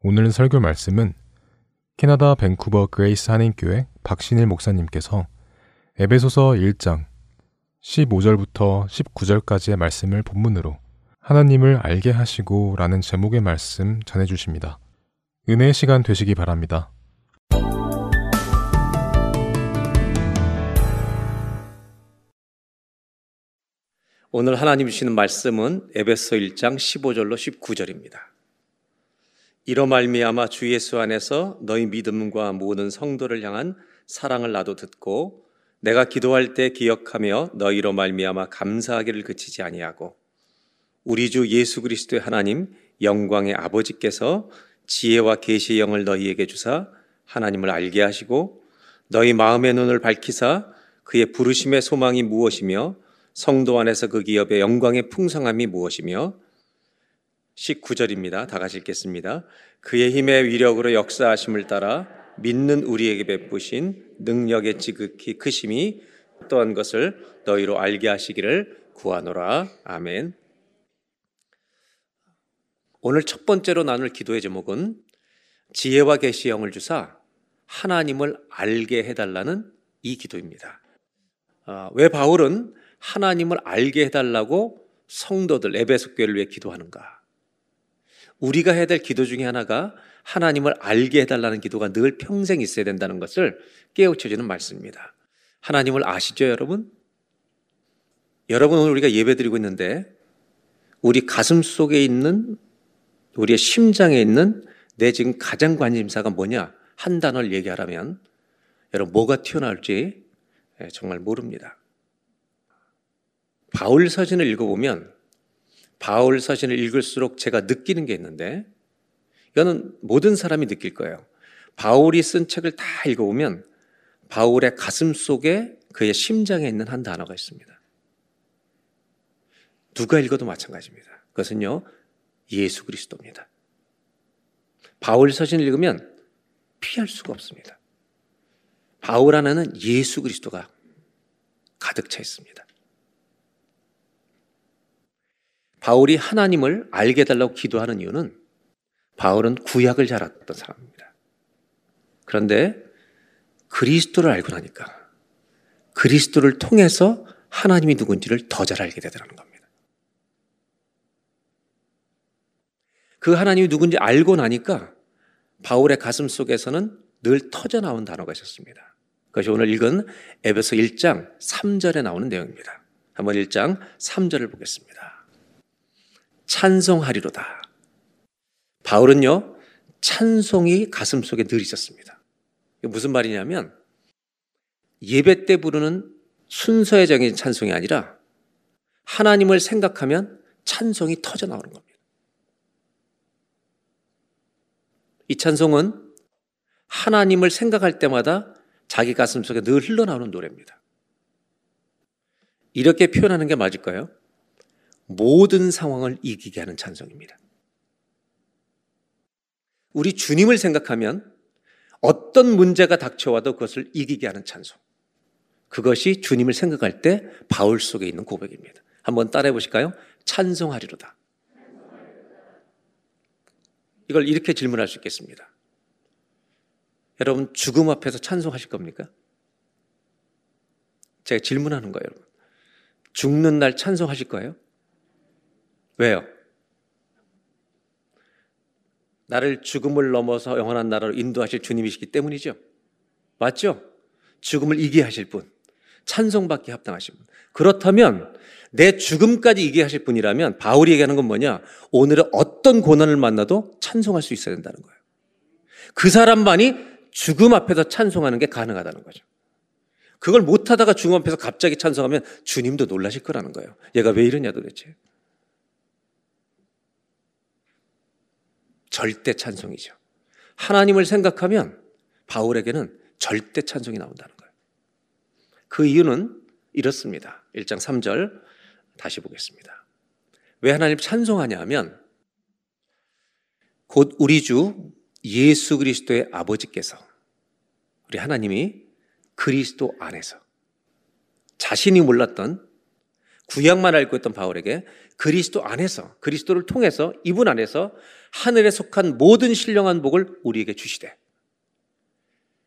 오늘 설교 말씀은 캐나다 밴쿠버 그레이스 한인교회 박신일 목사님께서 에베소서 1장 15절부터 19절까지의 말씀을 본문으로 하나님을 알게 하시고 라는 제목의 말씀 전해 주십니다. 은혜의 시간 되시기 바랍니다. 오늘 하나님 주시는 말씀은 에베소 1장 15절로 19절입니다. 이로 말미암아 주 예수 안에서 너희 믿음과 모든 성도를 향한 사랑을 나도 듣고 내가 기도할 때 기억하며 너희로 말미암아 감사하기를 그치지 아니하고 우리 주 예수 그리스도의 하나님 영광의 아버지께서 지혜와 계시의 영을 너희에게 주사 하나님을 알게 하시고 너희 마음의 눈을 밝히사 그의 부르심의 소망이 무엇이며 성도 안에서 그 기업의 영광의 풍성함이 무엇이며 19절입니다. 다 같이 읽겠습니다. 그의 힘의 위력으로 역사하심을 따라 믿는 우리에게 베푸신 능력의 지극히 크심이 어떠한 것을 너희로 알게 하시기를 구하노라. 아멘. 오늘 첫 번째로 나눌 기도의 제목은 지혜와 계시 영을 주사 하나님을 알게 해달라는 이 기도입니다. 아, 왜 바울은 하나님을 알게 해달라고 성도들 에베소 교회를 위해 기도하는가? 우리가 해야 될 기도 중에 하나가 하나님을 알게 해달라는 기도가 늘 평생 있어야 된다는 것을 깨우쳐주는 말씀입니다. 하나님을 아시죠, 여러분? 여러분 오늘 우리가 예배드리고 있는데 우리 가슴 속에 있는 우리의 심장에 있는 내 지금 가장 관심사가 뭐냐 한 단어를 얘기하라면 여러분 뭐가 튀어나올지 예, 정말 모릅니다. 바울 서신을 읽어보면 바울 서신을 읽을수록 제가 느끼는 게 있는데 이거는 모든 사람이 느낄 거예요. 바울이 쓴 책을 다 읽어보면 바울의 가슴 속에 그의 심장에 있는 한 단어가 있습니다. 누가 읽어도 마찬가지입니다. 그것은요, 예수 그리스도입니다. 바울 서신을 읽으면 피할 수가 없습니다. 바울 안에는 예수 그리스도가 가득 차 있습니다. 바울이 하나님을 알게 달라고 기도하는 이유는 바울은 구약을 잘 알았던 사람입니다. 그런데 그리스도를 알고 나니까 그리스도를 통해서 하나님이 누군지를 더 잘 알게 되더라는 겁니다. 그 하나님이 누군지 알고 나니까 바울의 가슴 속에서는 늘 터져 나온 단어가 있었습니다. 그것이 오늘 읽은 에베소 1장 3절에 나오는 내용입니다. 한번 1장 3절을 보겠습니다. 찬송하리로다. 바울은요, 찬송이 가슴 속에 늘 있었습니다. 무슨 말이냐면, 예배 때 부르는 순서의적인 찬송이 아니라, 하나님을 생각하면 찬송이 터져 나오는 겁니다. 이 찬송은 하나님을 생각할 때마다 자기 가슴 속에 늘 흘러나오는 노래입니다. 이렇게 표현하는 게 맞을까요? 모든 상황을 이기게 하는 찬송입니다. 우리 주님을 생각하면 어떤 문제가 닥쳐와도 그것을 이기게 하는 찬송. 그것이 주님을 생각할 때 바울 속에 있는 고백입니다. 한번 따라해 보실까요? 찬송하리로다. 이걸 이렇게 질문할 수 있겠습니다. 여러분, 죽음 앞에서 찬송하실 겁니까? 제가 질문하는 거예요, 여러분. 죽는 날 찬송하실 거예요? 왜요? 나를 죽음을 넘어서 영원한 나라로 인도하실 주님이시기 때문이죠. 맞죠? 죽음을 이기 하실 분. 찬송받기 합당하신 분. 그렇다면 내 죽음까지 이기 하실 분이라면 바울이 얘기하는 건 뭐냐? 오늘은 어떤 고난을 만나도 찬송할 수 있어야 된다는 거예요. 그 사람만이 죽음 앞에서 찬송하는 게 가능하다는 거죠. 그걸 못하다가 죽음 앞에서 갑자기 찬송하면 주님도 놀라실 거라는 거예요. 얘가 왜 이러냐 도대체. 절대 찬송이죠. 하나님을 생각하면 바울에게는 절대 찬송이 나온다는 거예요. 그 이유는 이렇습니다. 1장 3절 다시 보겠습니다. 왜 하나님 찬송하냐 하면 곧 우리 주 예수 그리스도의 아버지께서 우리 하나님이 그리스도 안에서 자신이 몰랐던 구약만 알고 있던 바울에게 그리스도 안에서 그리스도를 통해서 이분 안에서 하늘에 속한 모든 신령한 복을 우리에게 주시되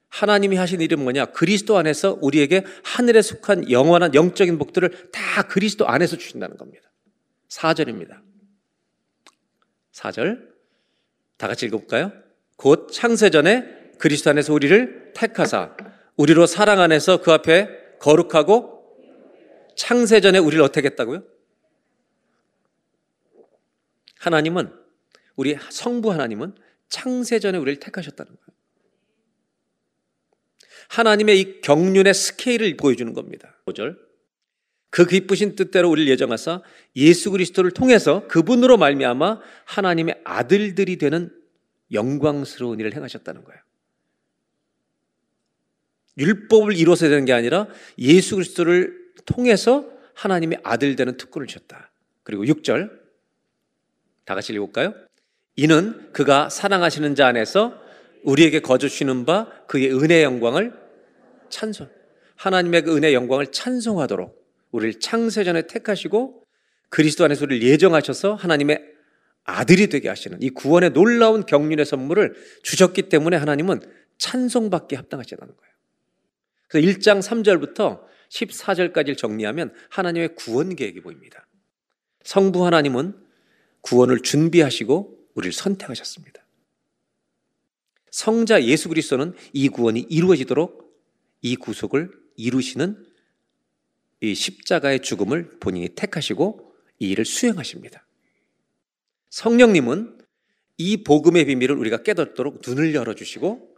하나님이 하신 일은 뭐냐? 그리스도 안에서 우리에게 하늘에 속한 영원한 영적인 복들을 다 그리스도 안에서 주신다는 겁니다. 4절입니다. 4절. 다 같이 읽어볼까요? 곧 창세전에 그리스도 안에서 우리를 택하사 우리로 사랑 안에서 그 앞에 거룩하고 창세전에 우리를 어떻게 했다고요? 하나님은 우리 성부 하나님은 창세전에 우리를 택하셨다는 거예요. 하나님의 이 경륜의 스케일을 보여주는 겁니다. 5절. 그 기쁘신 뜻대로 우리를 예정하사 예수 그리스도를 통해서 그분으로 말미암아 하나님의 아들들이 되는 영광스러운 일을 행하셨다는 거예요. 율법을 이루어서 되는 게 아니라 예수 그리스도를 통해서 하나님의 아들 되는 특권을 주셨다. 그리고 6절 다 같이 읽어볼까요? 이는 그가 사랑하시는 자 안에서 우리에게 거주시는 바 그의 은혜의 영광을 찬송. 하나님의 그 은혜의 영광을 찬송하도록 우리를 창세전에 택하시고 그리스도 안에서 우리를 예정하셔서 하나님의 아들이 되게 하시는 이 구원의 놀라운 경륜의 선물을 주셨기 때문에 하나님은 찬송받기 합당하시다는 거예요. 그래서 1장 3절부터 14절까지를 정리하면 하나님의 구원 계획이 보입니다. 성부 하나님은 구원을 준비하시고 우리를 선택하셨습니다. 성자 예수 그리스도는 이 구원이 이루어지도록 이 구속을 이루시는 이 십자가의 죽음을 본인이 택하시고 이 일을 수행하십니다. 성령님은 이 복음의 비밀을 우리가 깨닫도록 눈을 열어주시고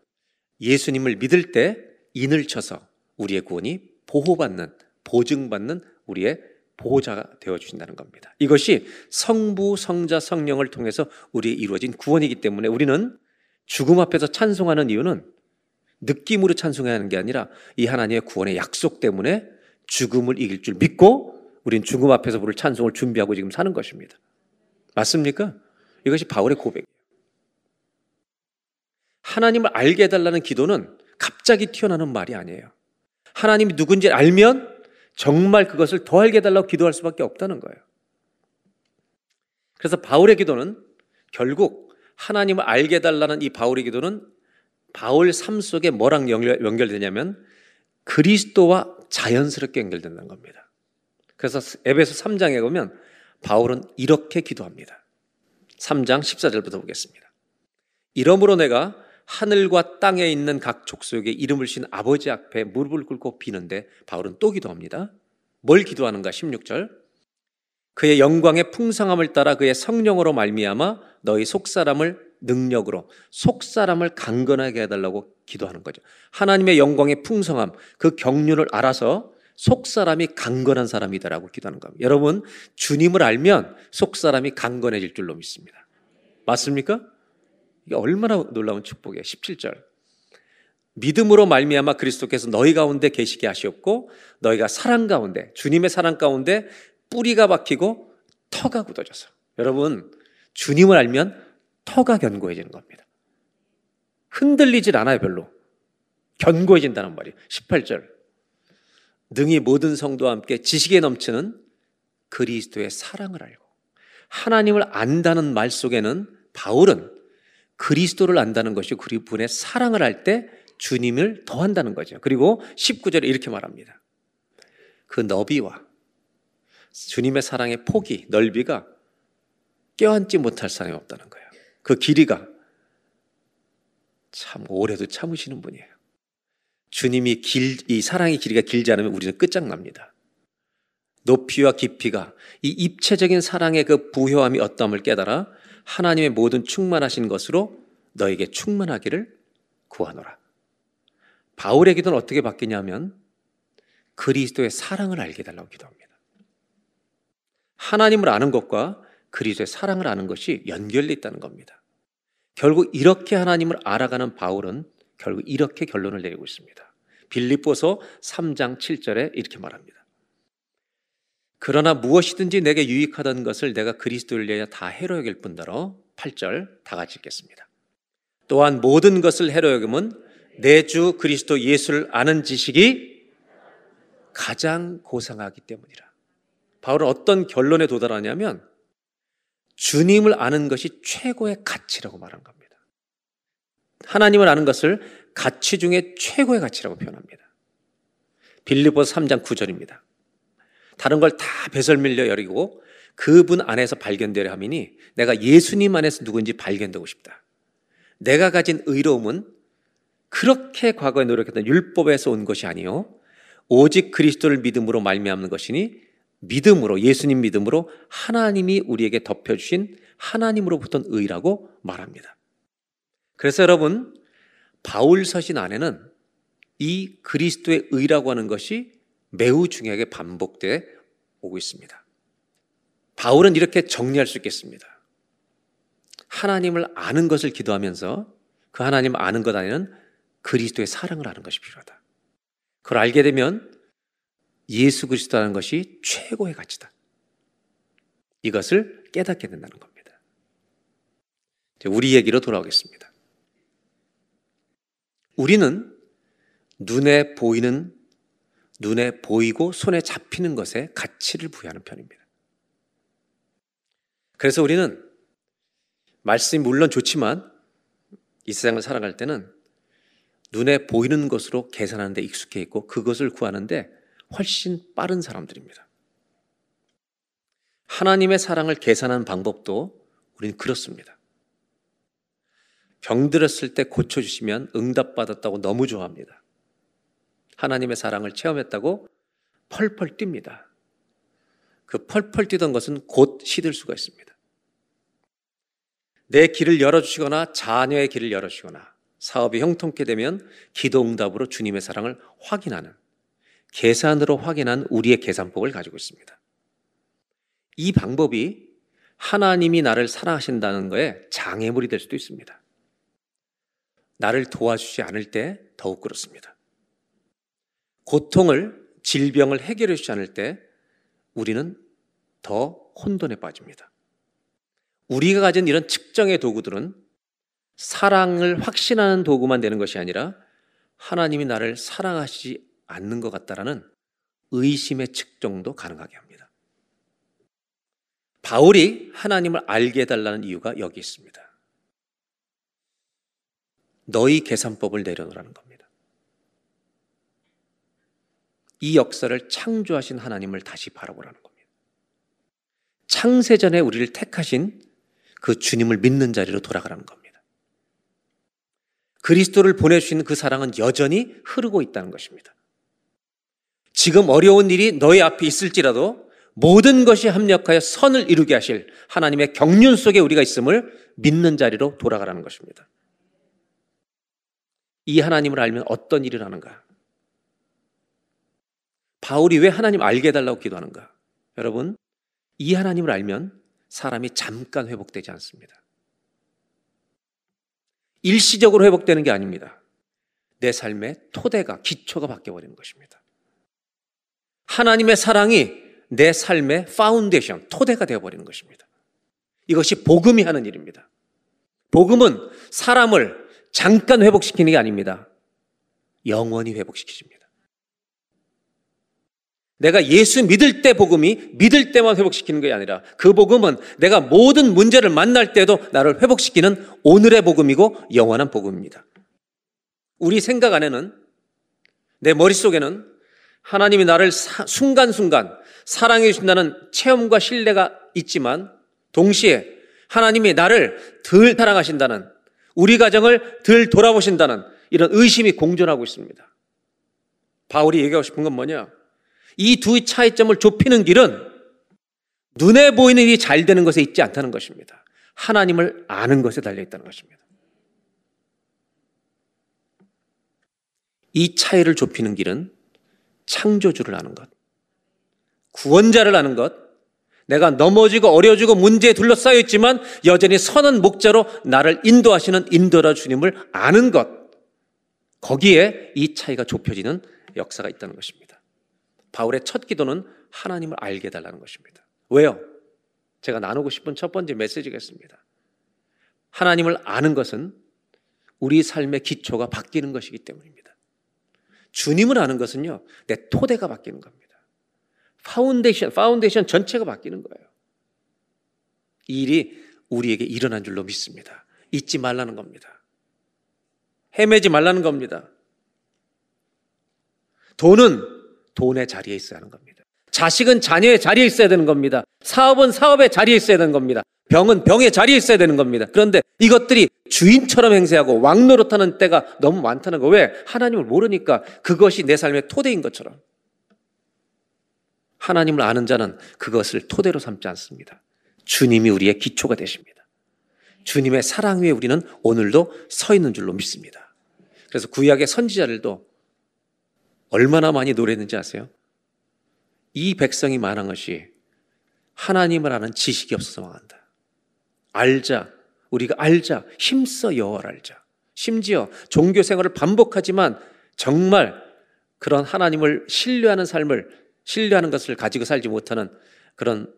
예수님을 믿을 때 인을 쳐서 우리의 구원이 보호받는, 보증받는 우리의 보호자가 되어 주신다는 겁니다. 이것이 성부, 성자, 성령을 통해서 우리 이루어진 구원이기 때문에 우리는 죽음 앞에서 찬송하는 이유는 느낌으로 찬송해야 하는 게 아니라 이 하나님의 구원의 약속 때문에 죽음을 이길 줄 믿고 우린 죽음 앞에서 부를 찬송을 준비하고 지금 사는 것입니다. 맞습니까? 이것이 바울의 고백이에요. 하나님을 알게 해달라는 기도는 갑자기 튀어나오는 말이 아니에요. 하나님이 누군지 알면 정말 그것을 더 알게 해달라고 기도할 수밖에 없다는 거예요. 그래서 바울의 기도는 결국 하나님을 알게 해달라는 이 바울의 기도는 바울 삶 속에 뭐랑 연결, 연결되냐면 그리스도와 자연스럽게 연결된다는 겁니다. 그래서 에베소 3장에 보면 바울은 이렇게 기도합니다. 3장 14절부터 보겠습니다. 이러므로 내가 하늘과 땅에 있는 각 족속에게 이름을 신 아버지 앞에 무릎을 꿇고 비는데 바울은 또 기도합니다. 뭘 기도하는가? 16절. 그의 영광의 풍성함을 따라 그의 성령으로 말미암아 너희 속사람을 능력으로 속사람을 강건하게 해달라고 기도하는 거죠. 하나님의 영광의 풍성함, 그 경륜을 알아서 속사람이 강건한 사람이다라고 기도하는 겁니다. 여러분, 주님을 알면 속사람이 강건해질 줄로 믿습니다. 맞습니까? 이게 얼마나 놀라운 축복이에요. 17절. 믿음으로 말미암아 그리스도께서 너희 가운데 계시게 하시었고 너희가 사랑 가운데 주님의 사랑 가운데 뿌리가 박히고 터가 굳어져서 여러분 주님을 알면 터가 견고해지는 겁니다. 흔들리질 않아요 별로 견고해진다는 말이에요. 18절 능히 모든 성도와 함께 지식에 넘치는 그리스도의 사랑을 알고 하나님을 안다는 말 속에는 바울은 그리스도를 안다는 것이 그분의 사랑을 할때 주님을 더한다는 거죠. 그리고 19절에 이렇게 말합니다. 그 너비와 주님의 사랑의 폭이, 넓이가 껴안지 못할 사람이 없다는 거예요. 그 길이가 참 오래도 참으시는 분이에요. 주님이 길, 이 사랑의 길이가 길지 않으면 우리는 끝장납니다. 높이와 깊이가 이 입체적인 사랑의 그 부효함이 어떠함을 깨달아 하나님의 모든 충만하신 것으로 너에게 충만하기를 구하노라. 바울의 기도는 어떻게 바뀌냐면 그리스도의 사랑을 알게 달라고 기도합니다. 하나님을 아는 것과 그리스도의 사랑을 아는 것이 연결돼 있다는 겁니다. 결국 이렇게 하나님을 알아가는 바울은 결국 이렇게 결론을 내리고 있습니다. 빌립보서 3장 7절에 이렇게 말합니다. 그러나 무엇이든지 내게 유익하던 것을 내가 그리스도를 위하여 다 해로 여길 뿐더러 8절 다 같이 읽겠습니다. 또한 모든 것을 해로 여김은 내 주 그리스도 예수를 아는 지식이 가장 고상하기 때문이라. 바울은 어떤 결론에 도달하냐면 주님을 아는 것이 최고의 가치라고 말한 겁니다. 하나님을 아는 것을 가치 중에 최고의 가치라고 표현합니다. 빌리보 3장 9절입니다. 다른 걸 다 배설밀려 여리고 그분 안에서 발견되려 함이니 내가 예수님 안에서 누군지 발견되고 싶다. 내가 가진 의로움은 그렇게 과거에 노력했던 율법에서 온 것이 아니요 오직 그리스도를 믿음으로 말미암는 것이니 믿음으로 예수님 믿음으로 하나님이 우리에게 덮여 주신 하나님으로부터 의라고 말합니다. 그래서 여러분 바울 서신 안에는 이 그리스도의 의라고 하는 것이 매우 중요하게 반복돼 오고 있습니다. 바울은 이렇게 정리할 수 있겠습니다. 하나님을 아는 것을 기도하면서 그 하나님 아는 것 안에는 그리스도의 사랑을 아는 것이 필요하다. 그걸 알게 되면 예수 그리스도라는 것이 최고의 가치다. 이것을 깨닫게 된다는 겁니다. 우리 얘기로 돌아오겠습니다. 우리는 눈에 보이는, 눈에 보이고 손에 잡히는 것에 가치를 부여하는 편입니다. 그래서 우리는 말씀이 물론 좋지만 이 세상을 살아갈 때는 눈에 보이는 것으로 계산하는 데 익숙해 있고 그것을 구하는데 훨씬 빠른 사람들입니다. 하나님의 사랑을 계산하는 방법도 우리는 그렇습니다. 병들었을 때 고쳐주시면 응답받았다고 너무 좋아합니다. 하나님의 사랑을 체험했다고 펄펄 뜁니다. 그 펄펄 뛰던 것은 곧 시들 수가 있습니다. 내 길을 열어주시거나 자녀의 길을 열어주시거나 사업이 형통케 되면 기도 응답으로 주님의 사랑을 확인하는 계산으로 확인한 우리의 계산법을 가지고 있습니다. 이 방법이 하나님이 나를 사랑하신다는 거에 장애물이 될 수도 있습니다. 나를 도와주지 않을 때 더욱 그렇습니다. 고통을, 질병을 해결해 주지 않을 때 우리는 더 혼돈에 빠집니다. 우리가 가진 이런 측정의 도구들은 사랑을 확신하는 도구만 되는 것이 아니라 하나님이 나를 사랑하시지 않는 것 같다라는 의심의 측정도 가능하게 합니다. 바울이 하나님을 알게 해달라는 이유가 여기 있습니다. 너희 계산법을 내려놓으라는 겁니다. 이 역사를 창조하신 하나님을 다시 바라보라는 겁니다. 창세전에 우리를 택하신 그 주님을 믿는 자리로 돌아가라는 겁니다. 그리스도를 보내주신 그 사랑은 여전히 흐르고 있다는 것입니다. 지금 어려운 일이 너희 앞에 있을지라도 모든 것이 합력하여 선을 이루게 하실 하나님의 경륜 속에 우리가 있음을 믿는 자리로 돌아가라는 것입니다. 이 하나님을 알면 어떤 일을 하는가? 바울이 왜 하나님 알게 해달라고 기도하는가? 여러분, 이 하나님을 알면 사람이 잠깐 회복되지 않습니다. 일시적으로 회복되는 게 아닙니다. 내 삶의 토대가, 기초가 바뀌어버리는 것입니다. 하나님의 사랑이 내 삶의 파운데이션, 토대가 되어버리는 것입니다. 이것이 복음이 하는 일입니다. 복음은 사람을 잠깐 회복시키는 게 아닙니다. 영원히 회복시키십니다. 내가 예수 믿을 때 복음이 믿을 때만 회복시키는 게 아니라 그 복음은 내가 모든 문제를 만날 때도 나를 회복시키는 오늘의 복음이고 영원한 복음입니다. 우리 생각 안에는 내 머릿속에는 하나님이 나를 사, 순간순간 사랑해 주신다는 체험과 신뢰가 있지만 동시에 하나님이 나를 덜 사랑하신다는 우리 가정을 덜 돌아보신다는 이런 의심이 공존하고 있습니다. 바울이 얘기하고 싶은 건 뭐냐? 이 두 차이점을 좁히는 길은 눈에 보이는 일이 잘 되는 것에 있지 않다는 것입니다. 하나님을 아는 것에 달려 있다는 것입니다. 이 차이를 좁히는 길은 창조주를 아는 것, 구원자를 아는 것, 내가 넘어지고 어려지고 문제에 둘러싸여 있지만 여전히 선한 목자로 나를 인도하시는 인도라 주님을 아는 것, 거기에 이 차이가 좁혀지는 역사가 있다는 것입니다. 바울의 첫 기도는 하나님을 알게 해달라는 것입니다. 왜요? 제가 나누고 싶은 첫 번째 메시지겠습니다. 하나님을 아는 것은 우리 삶의 기초가 바뀌는 것이기 때문입니다. 주님을 아는 것은요, 내 토대가 바뀌는 겁니다. foundation, foundation 전체가 바뀌는 거예요. 이 일이 우리에게 일어난 줄로 믿습니다. 잊지 말라는 겁니다. 헤매지 말라는 겁니다. 돈은 돈의 자리에 있어야 하는 겁니다. 자식은 자녀의 자리에 있어야 되는 겁니다. 사업은 사업의 자리에 있어야 되는 겁니다. 병은 병의 자리에 있어야 되는 겁니다. 그런데 이것들이 주인처럼 행세하고 왕노릇하는 때가 너무 많다는 거. 왜? 하나님을 모르니까 그것이 내 삶의 토대인 것처럼. 하나님을 아는 자는 그것을 토대로 삼지 않습니다. 주님이 우리의 기초가 되십니다. 주님의 사랑 위에 우리는 오늘도 서 있는 줄로 믿습니다. 그래서 구약의 선지자들도 얼마나 많이 노래했는지 아세요? 이 백성이 말한 것이 하나님을 아는 지식이 없어서 망한다. 알자. 우리가 알자. 힘써 여호와를 알자. 심지어 종교 생활을 반복하지만 정말 그런 하나님을 신뢰하는 삶을 신뢰하는 것을 가지고 살지 못하는 그런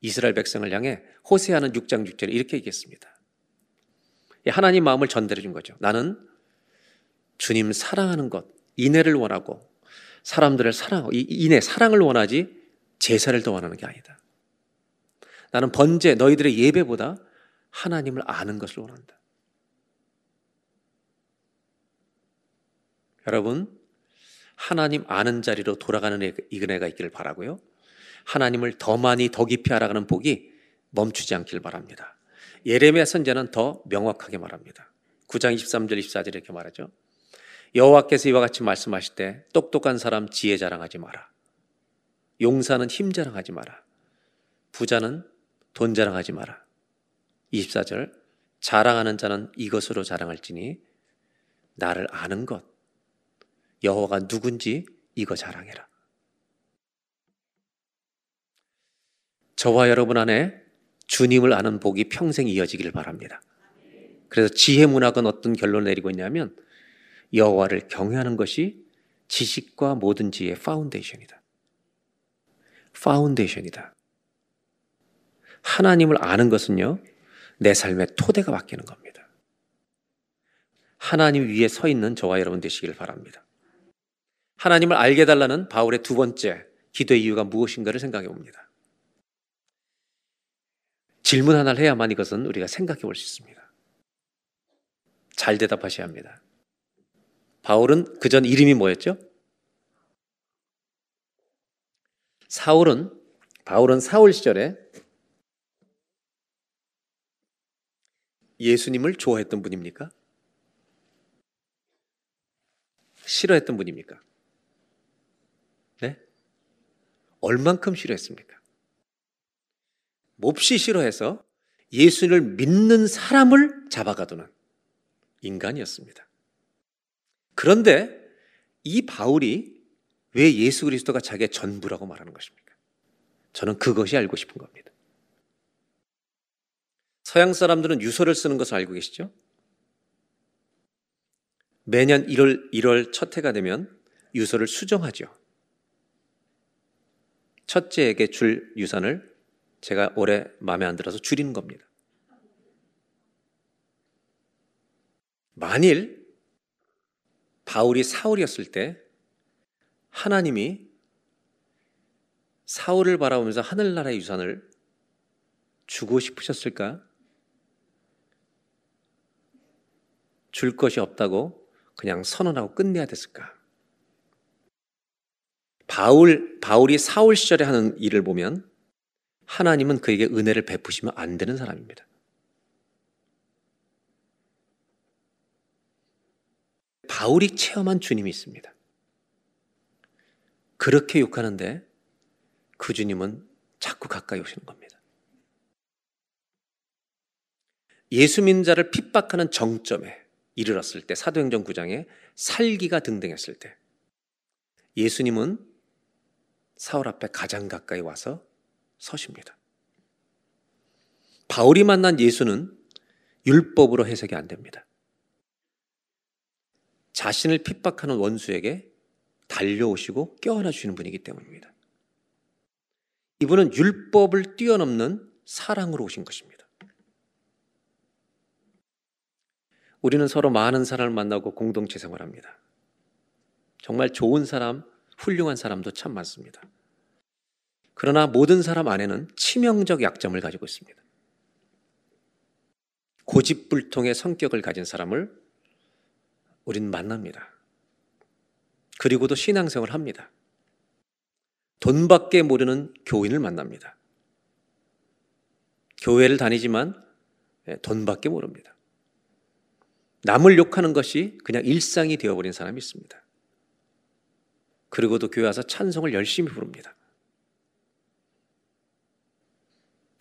이스라엘 백성을 향해 호세하는 6장 6절에 이렇게 얘기했습니다. 하나님 마음을 전달해 준 거죠. 나는 주님 사랑하는 것, 인애를 원하고 사람들을 사랑하고 인애 사랑을 원하지 제사를 더 원하는 게 아니다. 나는 번제 너희들의 예배보다 하나님을 아는 것을 원한다. 여러분 하나님 아는 자리로 돌아가는 이근혜가 있기를 바라고요. 하나님을 더 많이 더 깊이 알아가는 복이 멈추지 않기를 바랍니다. 예레미야 선자는 더 명확하게 말합니다. 9장 23절 24절 이렇게 말하죠. 여호와께서 이와 같이 말씀하실 때 똑똑한 사람 지혜 자랑하지 마라. 용사는 힘 자랑하지 마라. 부자는 돈 자랑하지 마라. 24절 자랑하는 자는 이것으로 자랑할지니 나를 아는 것 여호와가 누군지 이거 자랑해라. 저와 여러분 안에 주님을 아는 복이 평생 이어지기를 바랍니다. 그래서 지혜 문학은 어떤 결론을 내리고 있냐면 여호와를 경외하는 것이 지식과 모든 지혜의 foundation이다. foundation이다. 하나님을 아는 것은요, 내 삶의 토대가 바뀌는 겁니다. 하나님 위에 서 있는 저와 여러분 되시기를 바랍니다. 하나님을 알게 달라는 바울의 두 번째 기도의 이유가 무엇인가를 생각해 봅니다. 질문 하나를 해야만 이것은 우리가 생각해 볼 수 있습니다. 잘 대답하셔야 합니다. 바울은 그전 이름이 뭐였죠? 사울은 바울은 사울 시절에 예수님을 좋아했던 분입니까? 싫어했던 분입니까? 얼만큼 싫어했습니까? 몹시 싫어해서 예수를 믿는 사람을 잡아가두는 인간이었습니다. 그런데 이 바울이 왜 예수 그리스도가 자기의 전부라고 말하는 것입니까? 저는 그것이 알고 싶은 겁니다. 서양 사람들은 유서를 쓰는 것을 알고 계시죠? 매년 1월, 1월 첫 해가 되면 유서를 수정하죠. 첫째에게 줄 유산을 제가 올해 마음에 안 들어서 줄이는 겁니다. 만일 바울이 사울이었을 때 하나님이 사울을 바라보면서 하늘나라의 유산을 주고 싶으셨을까? 줄 것이 없다고 그냥 선언하고 끝내야 됐을까? 바울, 바울이 사울 시절에 하는 일을 보면 하나님은 그에게 은혜를 베푸시면 안 되는 사람입니다. 바울이 체험한 주님이 있습니다. 그렇게 욕하는데 그 주님은 자꾸 가까이 오시는 겁니다. 예수 믿는 자를 핍박하는 정점에 이르렀을 때 사도행전 9장에 살기가 등등했을 때 예수님은 사울 앞에 가장 가까이 와서 서십니다. 바울이 만난 예수는 율법으로 해석이 안 됩니다. 자신을 핍박하는 원수에게 달려오시고 껴안아 주시는 분이기 때문입니다. 이분은 율법을 뛰어넘는 사랑으로 오신 것입니다. 우리는 서로 많은 사람을 만나고 공동체 생활합니다. 정말 좋은 사람, 훌륭한 사람도 참 많습니다. 그러나 모든 사람 안에는 치명적 약점을 가지고 있습니다. 고집불통의 성격을 가진 사람을 우리는 만납니다. 그리고도 신앙생활을 합니다. 돈밖에 모르는 교인을 만납니다. 교회를 다니지만 예, 돈밖에 모릅니다. 남을 욕하는 것이 그냥 일상이 되어버린 사람이 있습니다. 그리고도 교회 와서 찬송을 열심히 부릅니다.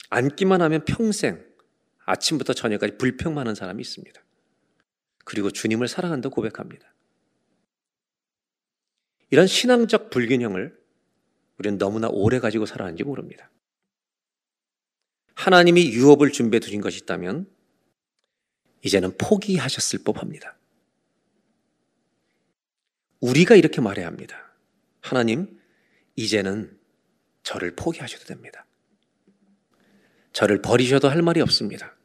앉기만 하면 평생 아침부터 저녁까지 불평만 하는 사람이 있습니다. 그리고 주님을 사랑한다고 고백합니다. 이런 신앙적 불균형을 우리는 너무나 오래 가지고 살아왔는지 모릅니다. 하나님이 유업을 준비해 두신 것이 있다면 이제는 포기하셨을 법합니다. 우리가 이렇게 말해야 합니다. 하나님, 이제는 저를 포기하셔도 됩니다. 저를 버리셔도 할 말이 없습니다.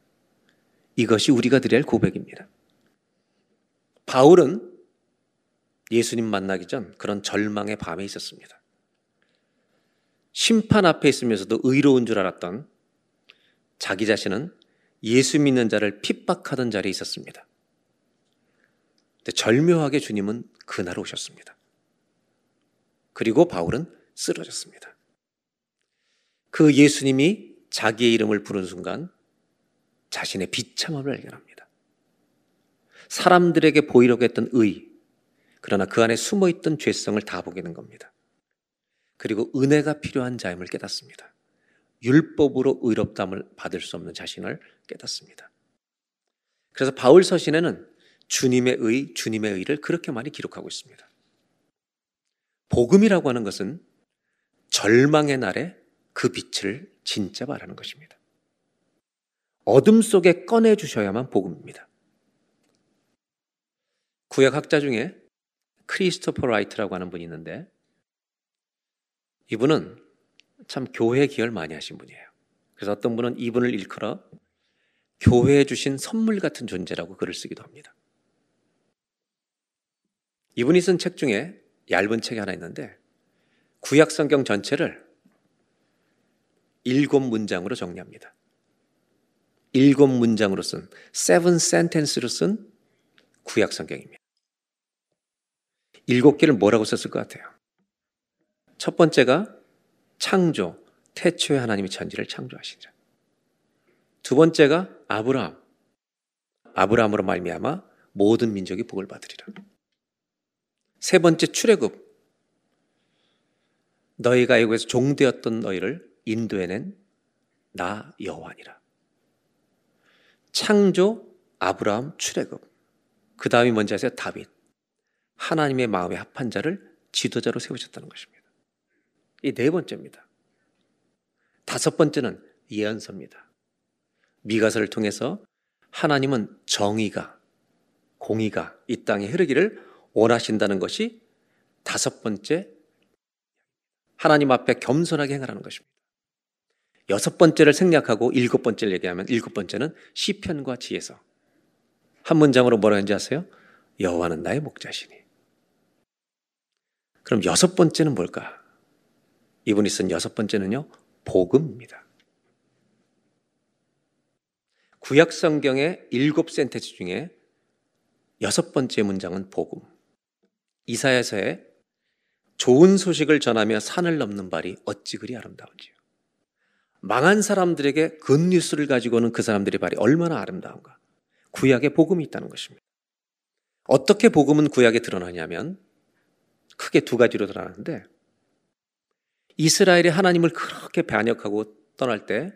이것이 우리가 드려야 할 고백입니다. 바울은 예수님 만나기 전 그런 절망의 밤에 있었습니다. 심판 앞에 있으면서도 의로운 줄 알았던 자기 자신은 예수 믿는 자를 핍박하던 자리에 있었습니다. 근데 절묘하게 주님은 그날 오셨습니다. 그리고 바울은 쓰러졌습니다. 그 예수님이 자기의 이름을 부른 순간 자신의 비참함을 발견합니다. 사람들에게 보이려고 했던 의, 그러나 그 안에 숨어 있던 죄성을 다 보게 된 겁니다. 그리고 은혜가 필요한 자임을 깨닫습니다. 율법으로 의롭담을 받을 수 없는 자신을 깨닫습니다. 그래서 바울 서신에는 주님의 의, 주님의 의를 그렇게 많이 기록하고 있습니다. 복음이라고 하는 것은 절망의 날에 그 빛을 진짜 말하는 것입니다. 어둠 속에 꺼내 주셔야만 복음입니다. 구약 학자 중에 크리스토퍼 라이트라고 하는 분이 있는데 이분은 참 교회 기여를 많이 하신 분이에요. 그래서 어떤 분은 이분을 일컬어 교회에 주신 선물 같은 존재라고 글을 쓰기도 합니다. 이분이 쓴 책 중에 얇은 책이 하나 있는데 구약 성경 전체를 일곱 문장으로 정리합니다. 일곱 문장으로 쓴 seven sentence로 쓴 구약 성경입니다. 일곱 개를 뭐라고 썼을 것 같아요? 첫 번째가 창조, 태초에 하나님이 천지를 창조하시니라. 두 번째가 아브라함. 아브라함으로 말미암아 모든 민족이 복을 받으리라. 세 번째 출애굽. 너희가 애국에서 종되었던 너희를 인도해낸 나 여호와니라. 창조, 아브라함, 출애굽. 그 다음이 뭔지 아세요? 다윗. 하나님의 마음에 합한 자를 지도자로 세우셨다는 것입니다. 이 네 번째입니다. 다섯 번째는 예언서입니다. 미가서를 통해서 하나님은 정의가, 공의가 이 땅에 흐르기를 원하신다는 것이 다섯 번째 하나님 앞에 겸손하게 행하라는 것입니다. 여섯 번째를 생략하고 일곱 번째를 얘기하면 일곱 번째는 시편과 지혜서. 한 문장으로 뭐라 하는지 아세요? 여호와는 나의 목자시니. 그럼 여섯 번째는 뭘까? 이분이 쓴 여섯 번째는요, 복음입니다. 구약 성경의 일곱 센테지 중에 여섯 번째 문장은 복음. 이사야서에 좋은 소식을 전하며 산을 넘는 발이 어찌 그리 아름다운지요. 망한 사람들에게 굿뉴스를 가지고는 그 사람들의 발이 얼마나 아름다운가. 구약에 복음이 있다는 것입니다. 어떻게 복음은 구약에 드러나냐면 크게 두 가지로 드러나는데 이스라엘이 하나님을 그렇게 반역하고 떠날 때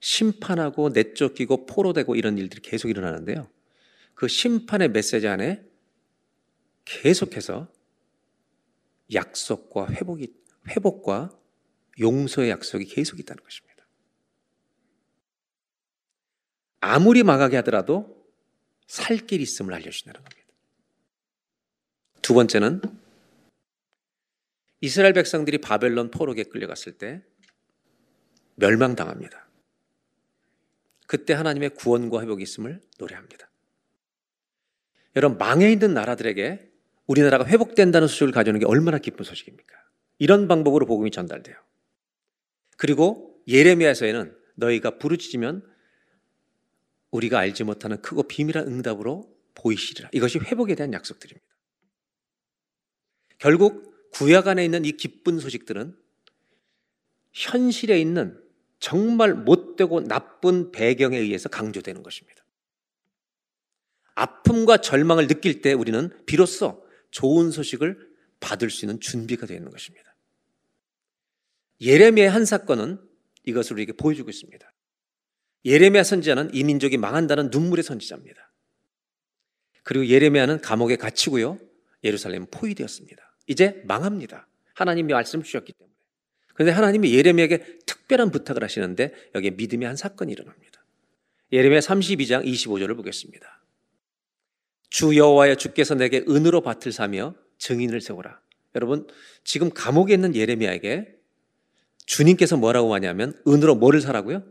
심판하고 내쫓기고 포로되고 이런 일들이 계속 일어나는데요. 그 심판의 메시지 안에 계속해서 약속과 회복이 회복과 용서의 약속이 계속 있다는 것입니다. 아무리 망하게 하더라도 살 길이 있음을 알려주신다는 겁니다. 두 번째는 이스라엘 백성들이 바벨론 포로에 끌려갔을 때 멸망당합니다. 그때 하나님의 구원과 회복이 있음을 노래합니다. 여러분, 망해 있는 나라들에게 우리나라가 회복된다는 소식을 가져오는 게 얼마나 기쁜 소식입니까? 이런 방법으로 복음이 전달돼요. 그리고 예레미야서에는 너희가 부르짖으면 우리가 알지 못하는 크고 비밀한 응답으로 보이시리라. 이것이 회복에 대한 약속들입니다. 결국 구약 안에 있는 이 기쁜 소식들은 현실에 있는 정말 못되고 나쁜 배경에 의해서 강조되는 것입니다. 아픔과 절망을 느낄 때 우리는 비로소 좋은 소식을 받을 수 있는 준비가 되어 있는 것입니다. 예레미야의 한 사건은 이것을 우리에게 보여주고 있습니다. 예레미야 선지자는 이 민족이 망한다는 눈물의 선지자입니다. 그리고 예레미야는 감옥에 갇히고요. 예루살렘은 포위되었습니다. 이제 망합니다. 하나님이 말씀 주셨기 때문에. 그런데 하나님이 예레미야에게 특별한 부탁을 하시는데 여기에 믿음의 한 사건이 일어납니다. 예레미야 32장 25절을 보겠습니다. 주 여호와여 주께서 내게 은으로 밭을 사며 증인을 세우라. 여러분 지금 감옥에 있는 예레미야에게 주님께서 뭐라고 하냐면 은으로 뭐를 사라고요?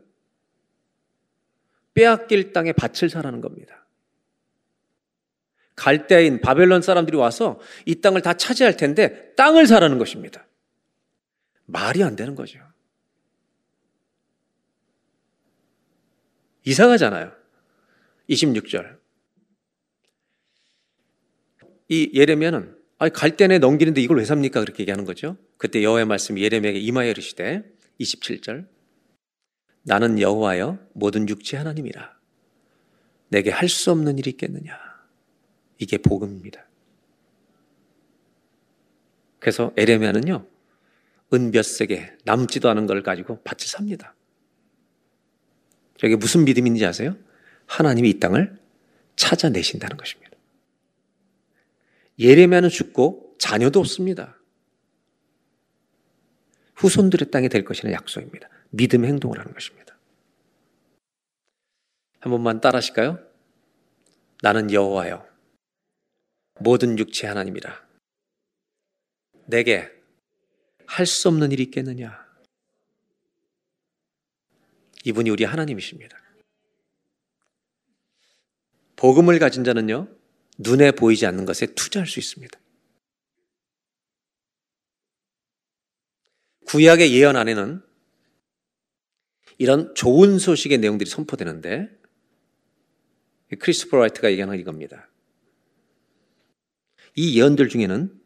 빼앗길 땅에 밭을 사라는 겁니다. 갈대인 바벨론 사람들이 와서 이 땅을 다 차지할 텐데 땅을 사라는 것입니다. 말이 안 되는 거죠. 이상하잖아요. 26절. 이 예레미야는 아 갈대내 넘기는데 이걸 왜 삽니까? 그렇게 얘기하는 거죠. 그때 여호와의 말씀이 예레미야에게 임하여 이르시되 27절 나는 여호와여 모든 육체 하나님이라 내게 할 수 없는 일이 있겠느냐 이게 복음입니다. 그래서 에레미야는요 은볕색에 남지도 않은 걸 가지고 밭을 삽니다. 저게 무슨 믿음인지 아세요? 하나님이 이 땅을 찾아내신다는 것입니다. 예레미야는 죽고 자녀도 없습니다. 후손들의 땅이 될 것이라는 약속입니다. 믿음의 행동을 하는 것입니다. 한 번만 따라 하실까요? 나는 여호와여 모든 육체 하나님이라 내게 할 수 없는 일이 있겠느냐 이분이 우리 하나님이십니다. 복음을 가진 자는요 눈에 보이지 않는 것에 투자할 수 있습니다. 구약의 예언 안에는 이런 좋은 소식의 내용들이 선포되는데 크리스퍼 라이트가 얘기하는 이겁니다. 이 예언들 중에는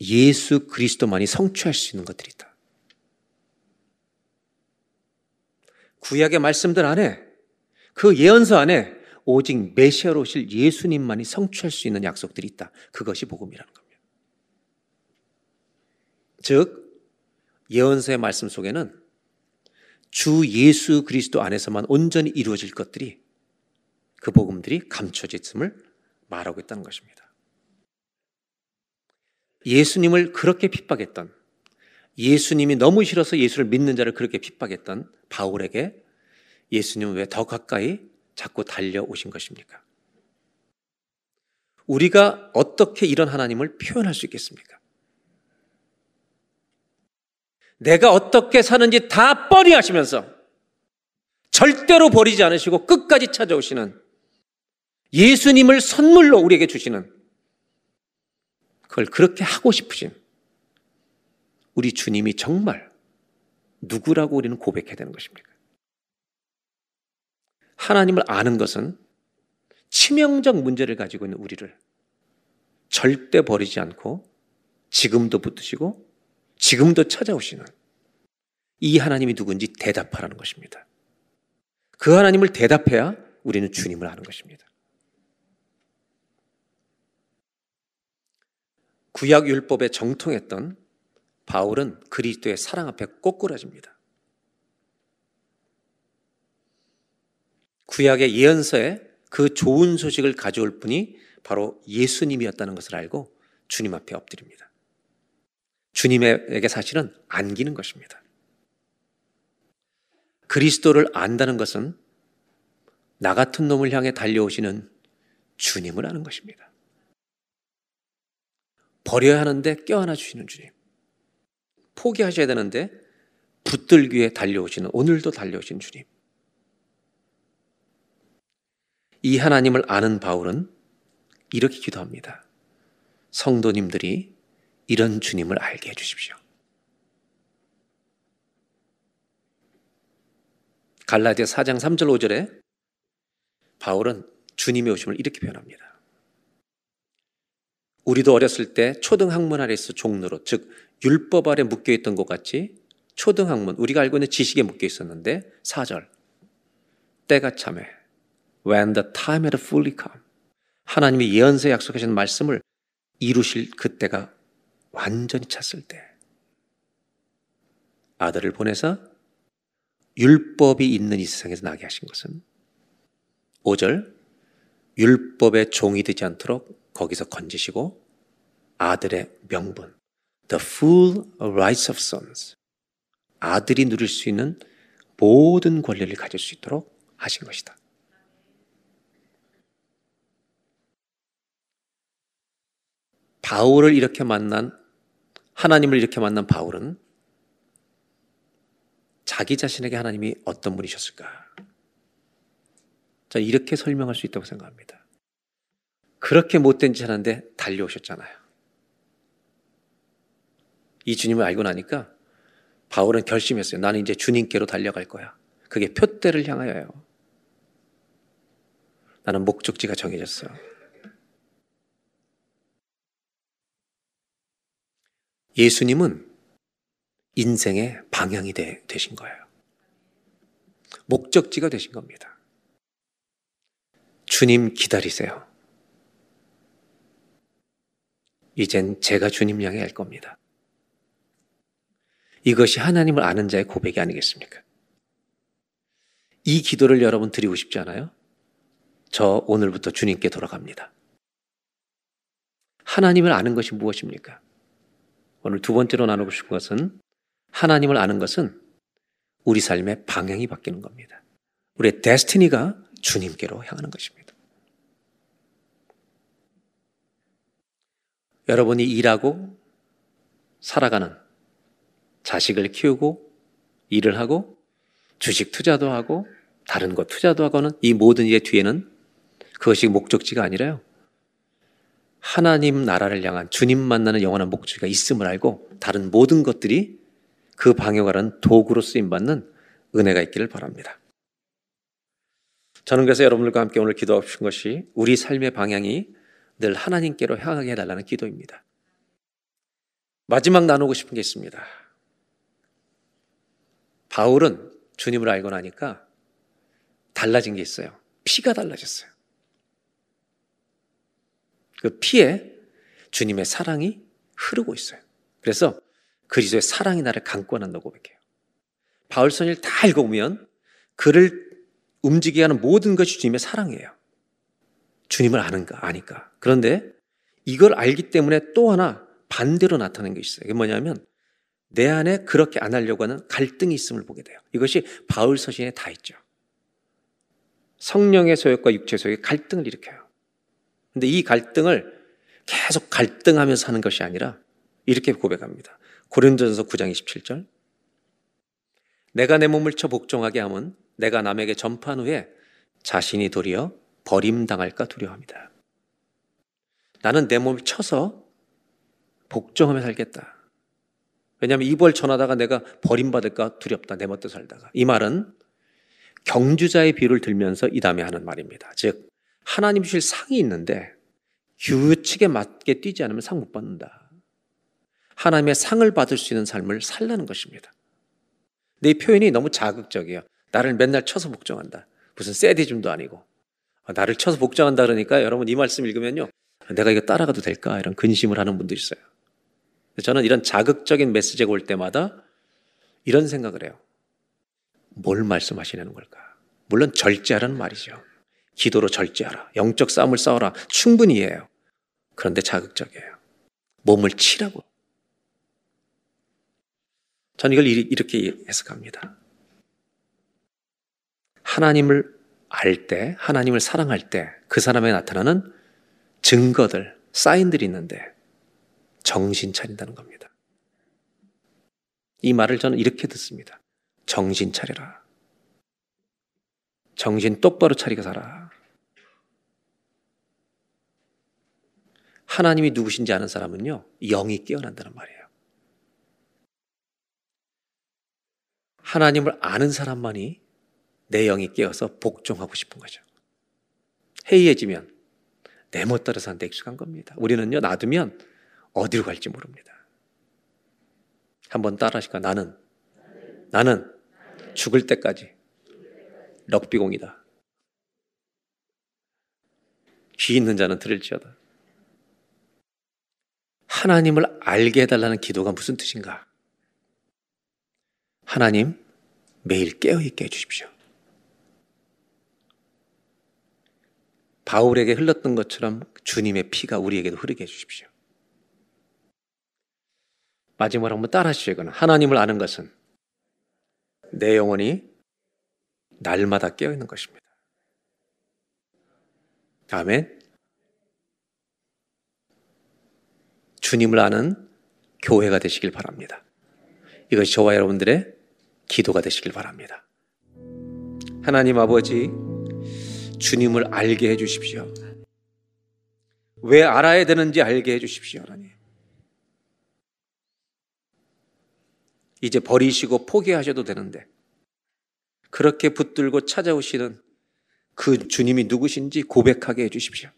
예수 그리스도만이 성취할 수 있는 것들이 있다. 구약의 말씀들 안에 그 예언서 안에 오직 메시아로 오실 예수님만이 성취할 수 있는 약속들이 있다. 그것이 복음이라는 겁니다. 즉 예언서의 말씀 속에는 주 예수 그리스도 안에서만 온전히 이루어질 것들이 그 복음들이 감춰져 있음을 말하고 있다는 것입니다. 예수님을 그렇게 핍박했던 예수님이 너무 싫어서 예수를 믿는 자를 그렇게 핍박했던 바울에게 예수님은 왜 더 가까이 자꾸 달려오신 것입니까? 우리가 어떻게 이런 하나님을 표현할 수 있겠습니까? 내가 어떻게 사는지 다 뻔히 하시면서 절대로 버리지 않으시고 끝까지 찾아오시는 예수님을 선물로 우리에게 주시는 그걸 그렇게 하고 싶으신 우리 주님이 정말 누구라고 우리는 고백해야 되는 것입니까? 하나님을 아는 것은 치명적 문제를 가지고 있는 우리를 절대 버리지 않고 지금도 붙드시고 지금도 찾아오시는 이 하나님이 누군지 대답하라는 것입니다. 그 하나님을 대답해야 우리는 주님을 아는 것입니다. 구약 율법에 정통했던 바울은 그리스도의 사랑 앞에 꼬꾸라집니다. 구약의 예언서에 그 좋은 소식을 가져올 분이 바로 예수님이었다는 것을 알고 주님 앞에 엎드립니다. 주님에게 사실은 안기는 것입니다. 그리스도를 안다는 것은 나 같은 놈을 향해 달려오시는 주님을 아는 것입니다. 버려야 하는데 껴안아 주시는 주님. 포기하셔야 되는데 붙들기에 달려오시는 오늘도 달려오신 주님. 이 하나님을 아는 바울은 이렇게 기도합니다. 성도님들이 이런 주님을 알게 해주십시오. 갈라디아 4장 3절 5절에 바울은 주님의 오심을 이렇게 표현합니다. 우리도 어렸을 때 초등학문 아래서 종로로 즉 율법 아래 묶여 있던 것 같이 초등학문 우리가 알고 있는 지식에 묶여 있었는데 4절. 때가 참해. When the time had fully come. 하나님이 예언서에 약속하신 말씀을 이루실 그때가 완전히 찼을 때. 아들을 보내서 율법이 있는 이 세상에서 나게 하신 것은. 5절. 율법의 종이 되지 않도록 거기서 건지시고 아들의 명분 the full rights of sons 아들이 누릴 수 있는 모든 권리를 가질 수 있도록 하신 것이다. 바울을 이렇게 만난 하나님을 이렇게 만난 바울은 자기 자신에게 하나님이 어떤 분이셨을까? 자, 이렇게 설명할 수 있다고 생각합니다. 그렇게 못된 짓 하는데 달려오셨잖아요. 이 주님을 알고 나니까 바울은 결심했어요. 나는 이제 주님께로 달려갈 거야. 그게 표대를 향하여요. 나는 목적지가 정해졌어요. 예수님은 인생의 방향이 되, 되신 거예요. 목적지가 되신 겁니다. 주님 기다리세요. 이젠 제가 주님 향해 갈 겁니다. 이것이 하나님을 아는 자의 고백이 아니겠습니까? 이 기도를 여러분 드리고 싶지 않아요? 저 오늘부터 주님께 돌아갑니다. 하나님을 아는 것이 무엇입니까? 오늘 두 번째로 나누고 싶은 것은 하나님을 아는 것은 우리 삶의 방향이 바뀌는 겁니다. 우리의 데스티니가 주님께로 향하는 것입니다. 여러분이 일하고 살아가는 자식을 키우고 일을 하고 주식 투자도 하고 다른 것 투자도 하고는 이 모든 일의 뒤에는 그것이 목적지가 아니라요. 하나님 나라를 향한 주님 만나는 영원한 목적지가 있음을 알고 다른 모든 것들이 그 방역하는 도구로 쓰임받는 은혜가 있기를 바랍니다. 저는 그래서 여러분들과 함께 오늘 기도하고 싶은 것이 우리 삶의 방향이 늘 하나님께로 향하게 해달라는 기도입니다. 마지막 나누고 싶은 게 있습니다. 바울은 주님을 알고 나니까 달라진 게 있어요. 피가 달라졌어요. 그 피에 주님의 사랑이 흐르고 있어요. 그래서 그리스도의 사랑이 나를 감고 한다고 고백해요. 바울선을 다 읽어보면 그를 움직이게 하는 모든 것이 주님의 사랑이에요. 주님을 아는가, 아니까. 그런데 이걸 알기 때문에 또 하나 반대로 나타나는 게 있어요. 이게 뭐냐면 내 안에 그렇게 안 하려고 하는 갈등이 있음을 보게 돼요. 이것이 바울 서신에 다 있죠. 성령의 소욕과 육체의 소욕이 갈등을 일으켜요. 근데 이 갈등을 계속 갈등하면서 하는 것이 아니라 이렇게 고백합니다. 고린도전서 9장 27절. 내가 내 몸을 쳐 복종하게 하면 내가 남에게 전파한 후에 자신이 도리어 버림당할까 두려워합니다. 나는 내 몸을 쳐서 복종하며 살겠다. 왜냐하면 이 벌 전하다가 내가 버림받을까 두렵다. 내 멋대로 살다가. 이 말은 경주자의 비유를 들면서 이 다음에 하는 말입니다. 즉 하나님 주실 상이 있는데 규칙에 맞게 뛰지 않으면 상 못 받는다. 하나님의 상을 받을 수 있는 삶을 살라는 것입니다. 내 표현이 너무 자극적이에요. 나를 맨날 쳐서 복종한다. 무슨 세디즘도 아니고. 아, 나를 쳐서 복종한다 그러니까 여러분 이 말씀 읽으면요. 내가 이거 따라가도 될까? 이런 근심을 하는 분도 있어요. 저는 이런 자극적인 메시지가 올 때마다 이런 생각을 해요. 뭘 말씀하시냐는 걸까? 물론 절제하라는 말이죠. 기도로 절제하라. 영적 싸움을 싸워라. 충분히 해요. 그런데 자극적이에요. 몸을 치라고. 저는 이걸 이렇게 해석합니다. 하나님을 알 때, 하나님을 사랑할 때 그 사람에 나타나는 증거들, 사인들이 있는데 정신 차린다는 겁니다. 이 말을 저는 이렇게 듣습니다. 정신 차려라. 정신 똑바로 차리고 살아. 하나님이 누구신지 아는 사람은요, 영이 깨어난다는 말이에요. 하나님을 아는 사람만이 내 영이 깨어서 복종하고 싶은 거죠. 해이해지면 내멋 따라 사는데 익숙한 겁니다. 우리는요, 놔두면 어디로 갈지 모릅니다. 한번 따라 하시까 나는, 나는 죽을 때까지 럭비공이다. 귀 있는 자는 들을지어다. 하나님을 알게 해달라는 기도가 무슨 뜻인가? 하나님, 매일 깨어있게 해주십시오. 바울에게 흘렀던 것처럼 주님의 피가 우리에게도 흐르게 해주십시오. 마지막으로 한번 따라 하시죠. 이거는. 하나님을 아는 것은 내 영혼이 날마다 깨어있는 것입니다. 아멘. 주님을 아는 교회가 되시길 바랍니다. 이것이 저와 여러분들의 기도가 되시길 바랍니다. 하나님 아버지, 주님을 알게 해 주십시오. 왜 알아야 되는지 알게 해 주십시오, 하나님. 이제 버리시고 포기하셔도 되는데, 그렇게 붙들고 찾아오시는 그 주님이 누구신지 고백하게 해 주십시오.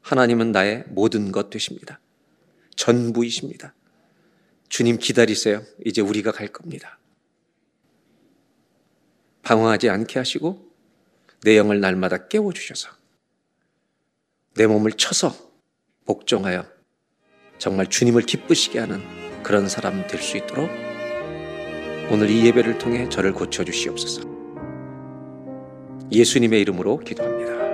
하나님은 나의 모든 것 되십니다. 전부이십니다. 주님 기다리세요. 이제 우리가 갈 겁니다. 방황하지 않게 하시고 내 영을 날마다 깨워주셔서 내 몸을 쳐서 복종하여 정말 주님을 기쁘시게 하는 그런 사람 될 수 있도록 오늘 이 예배를 통해 저를 고쳐주시옵소서. 예수님의 이름으로 기도합니다.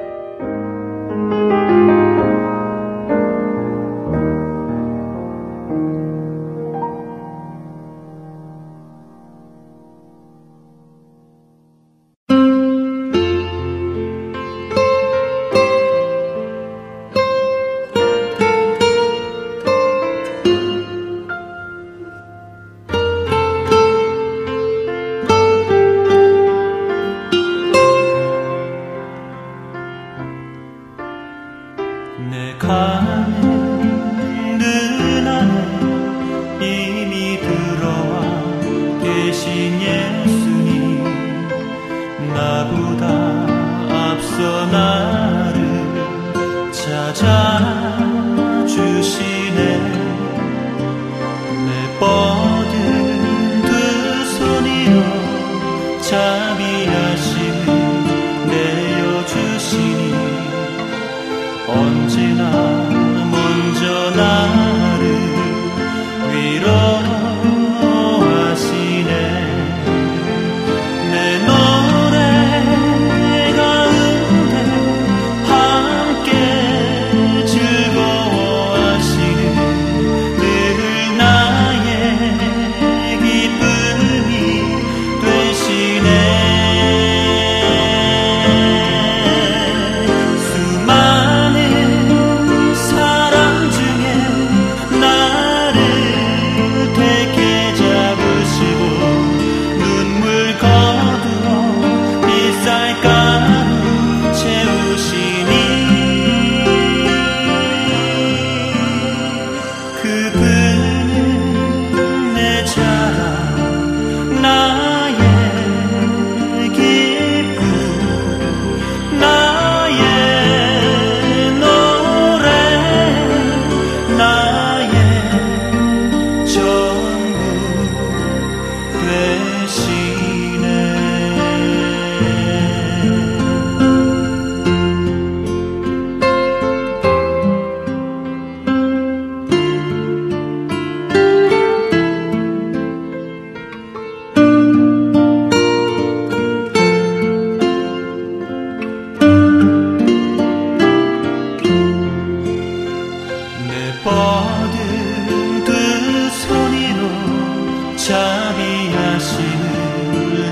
자비하심을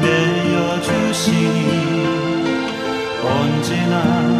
내어주시니 언제나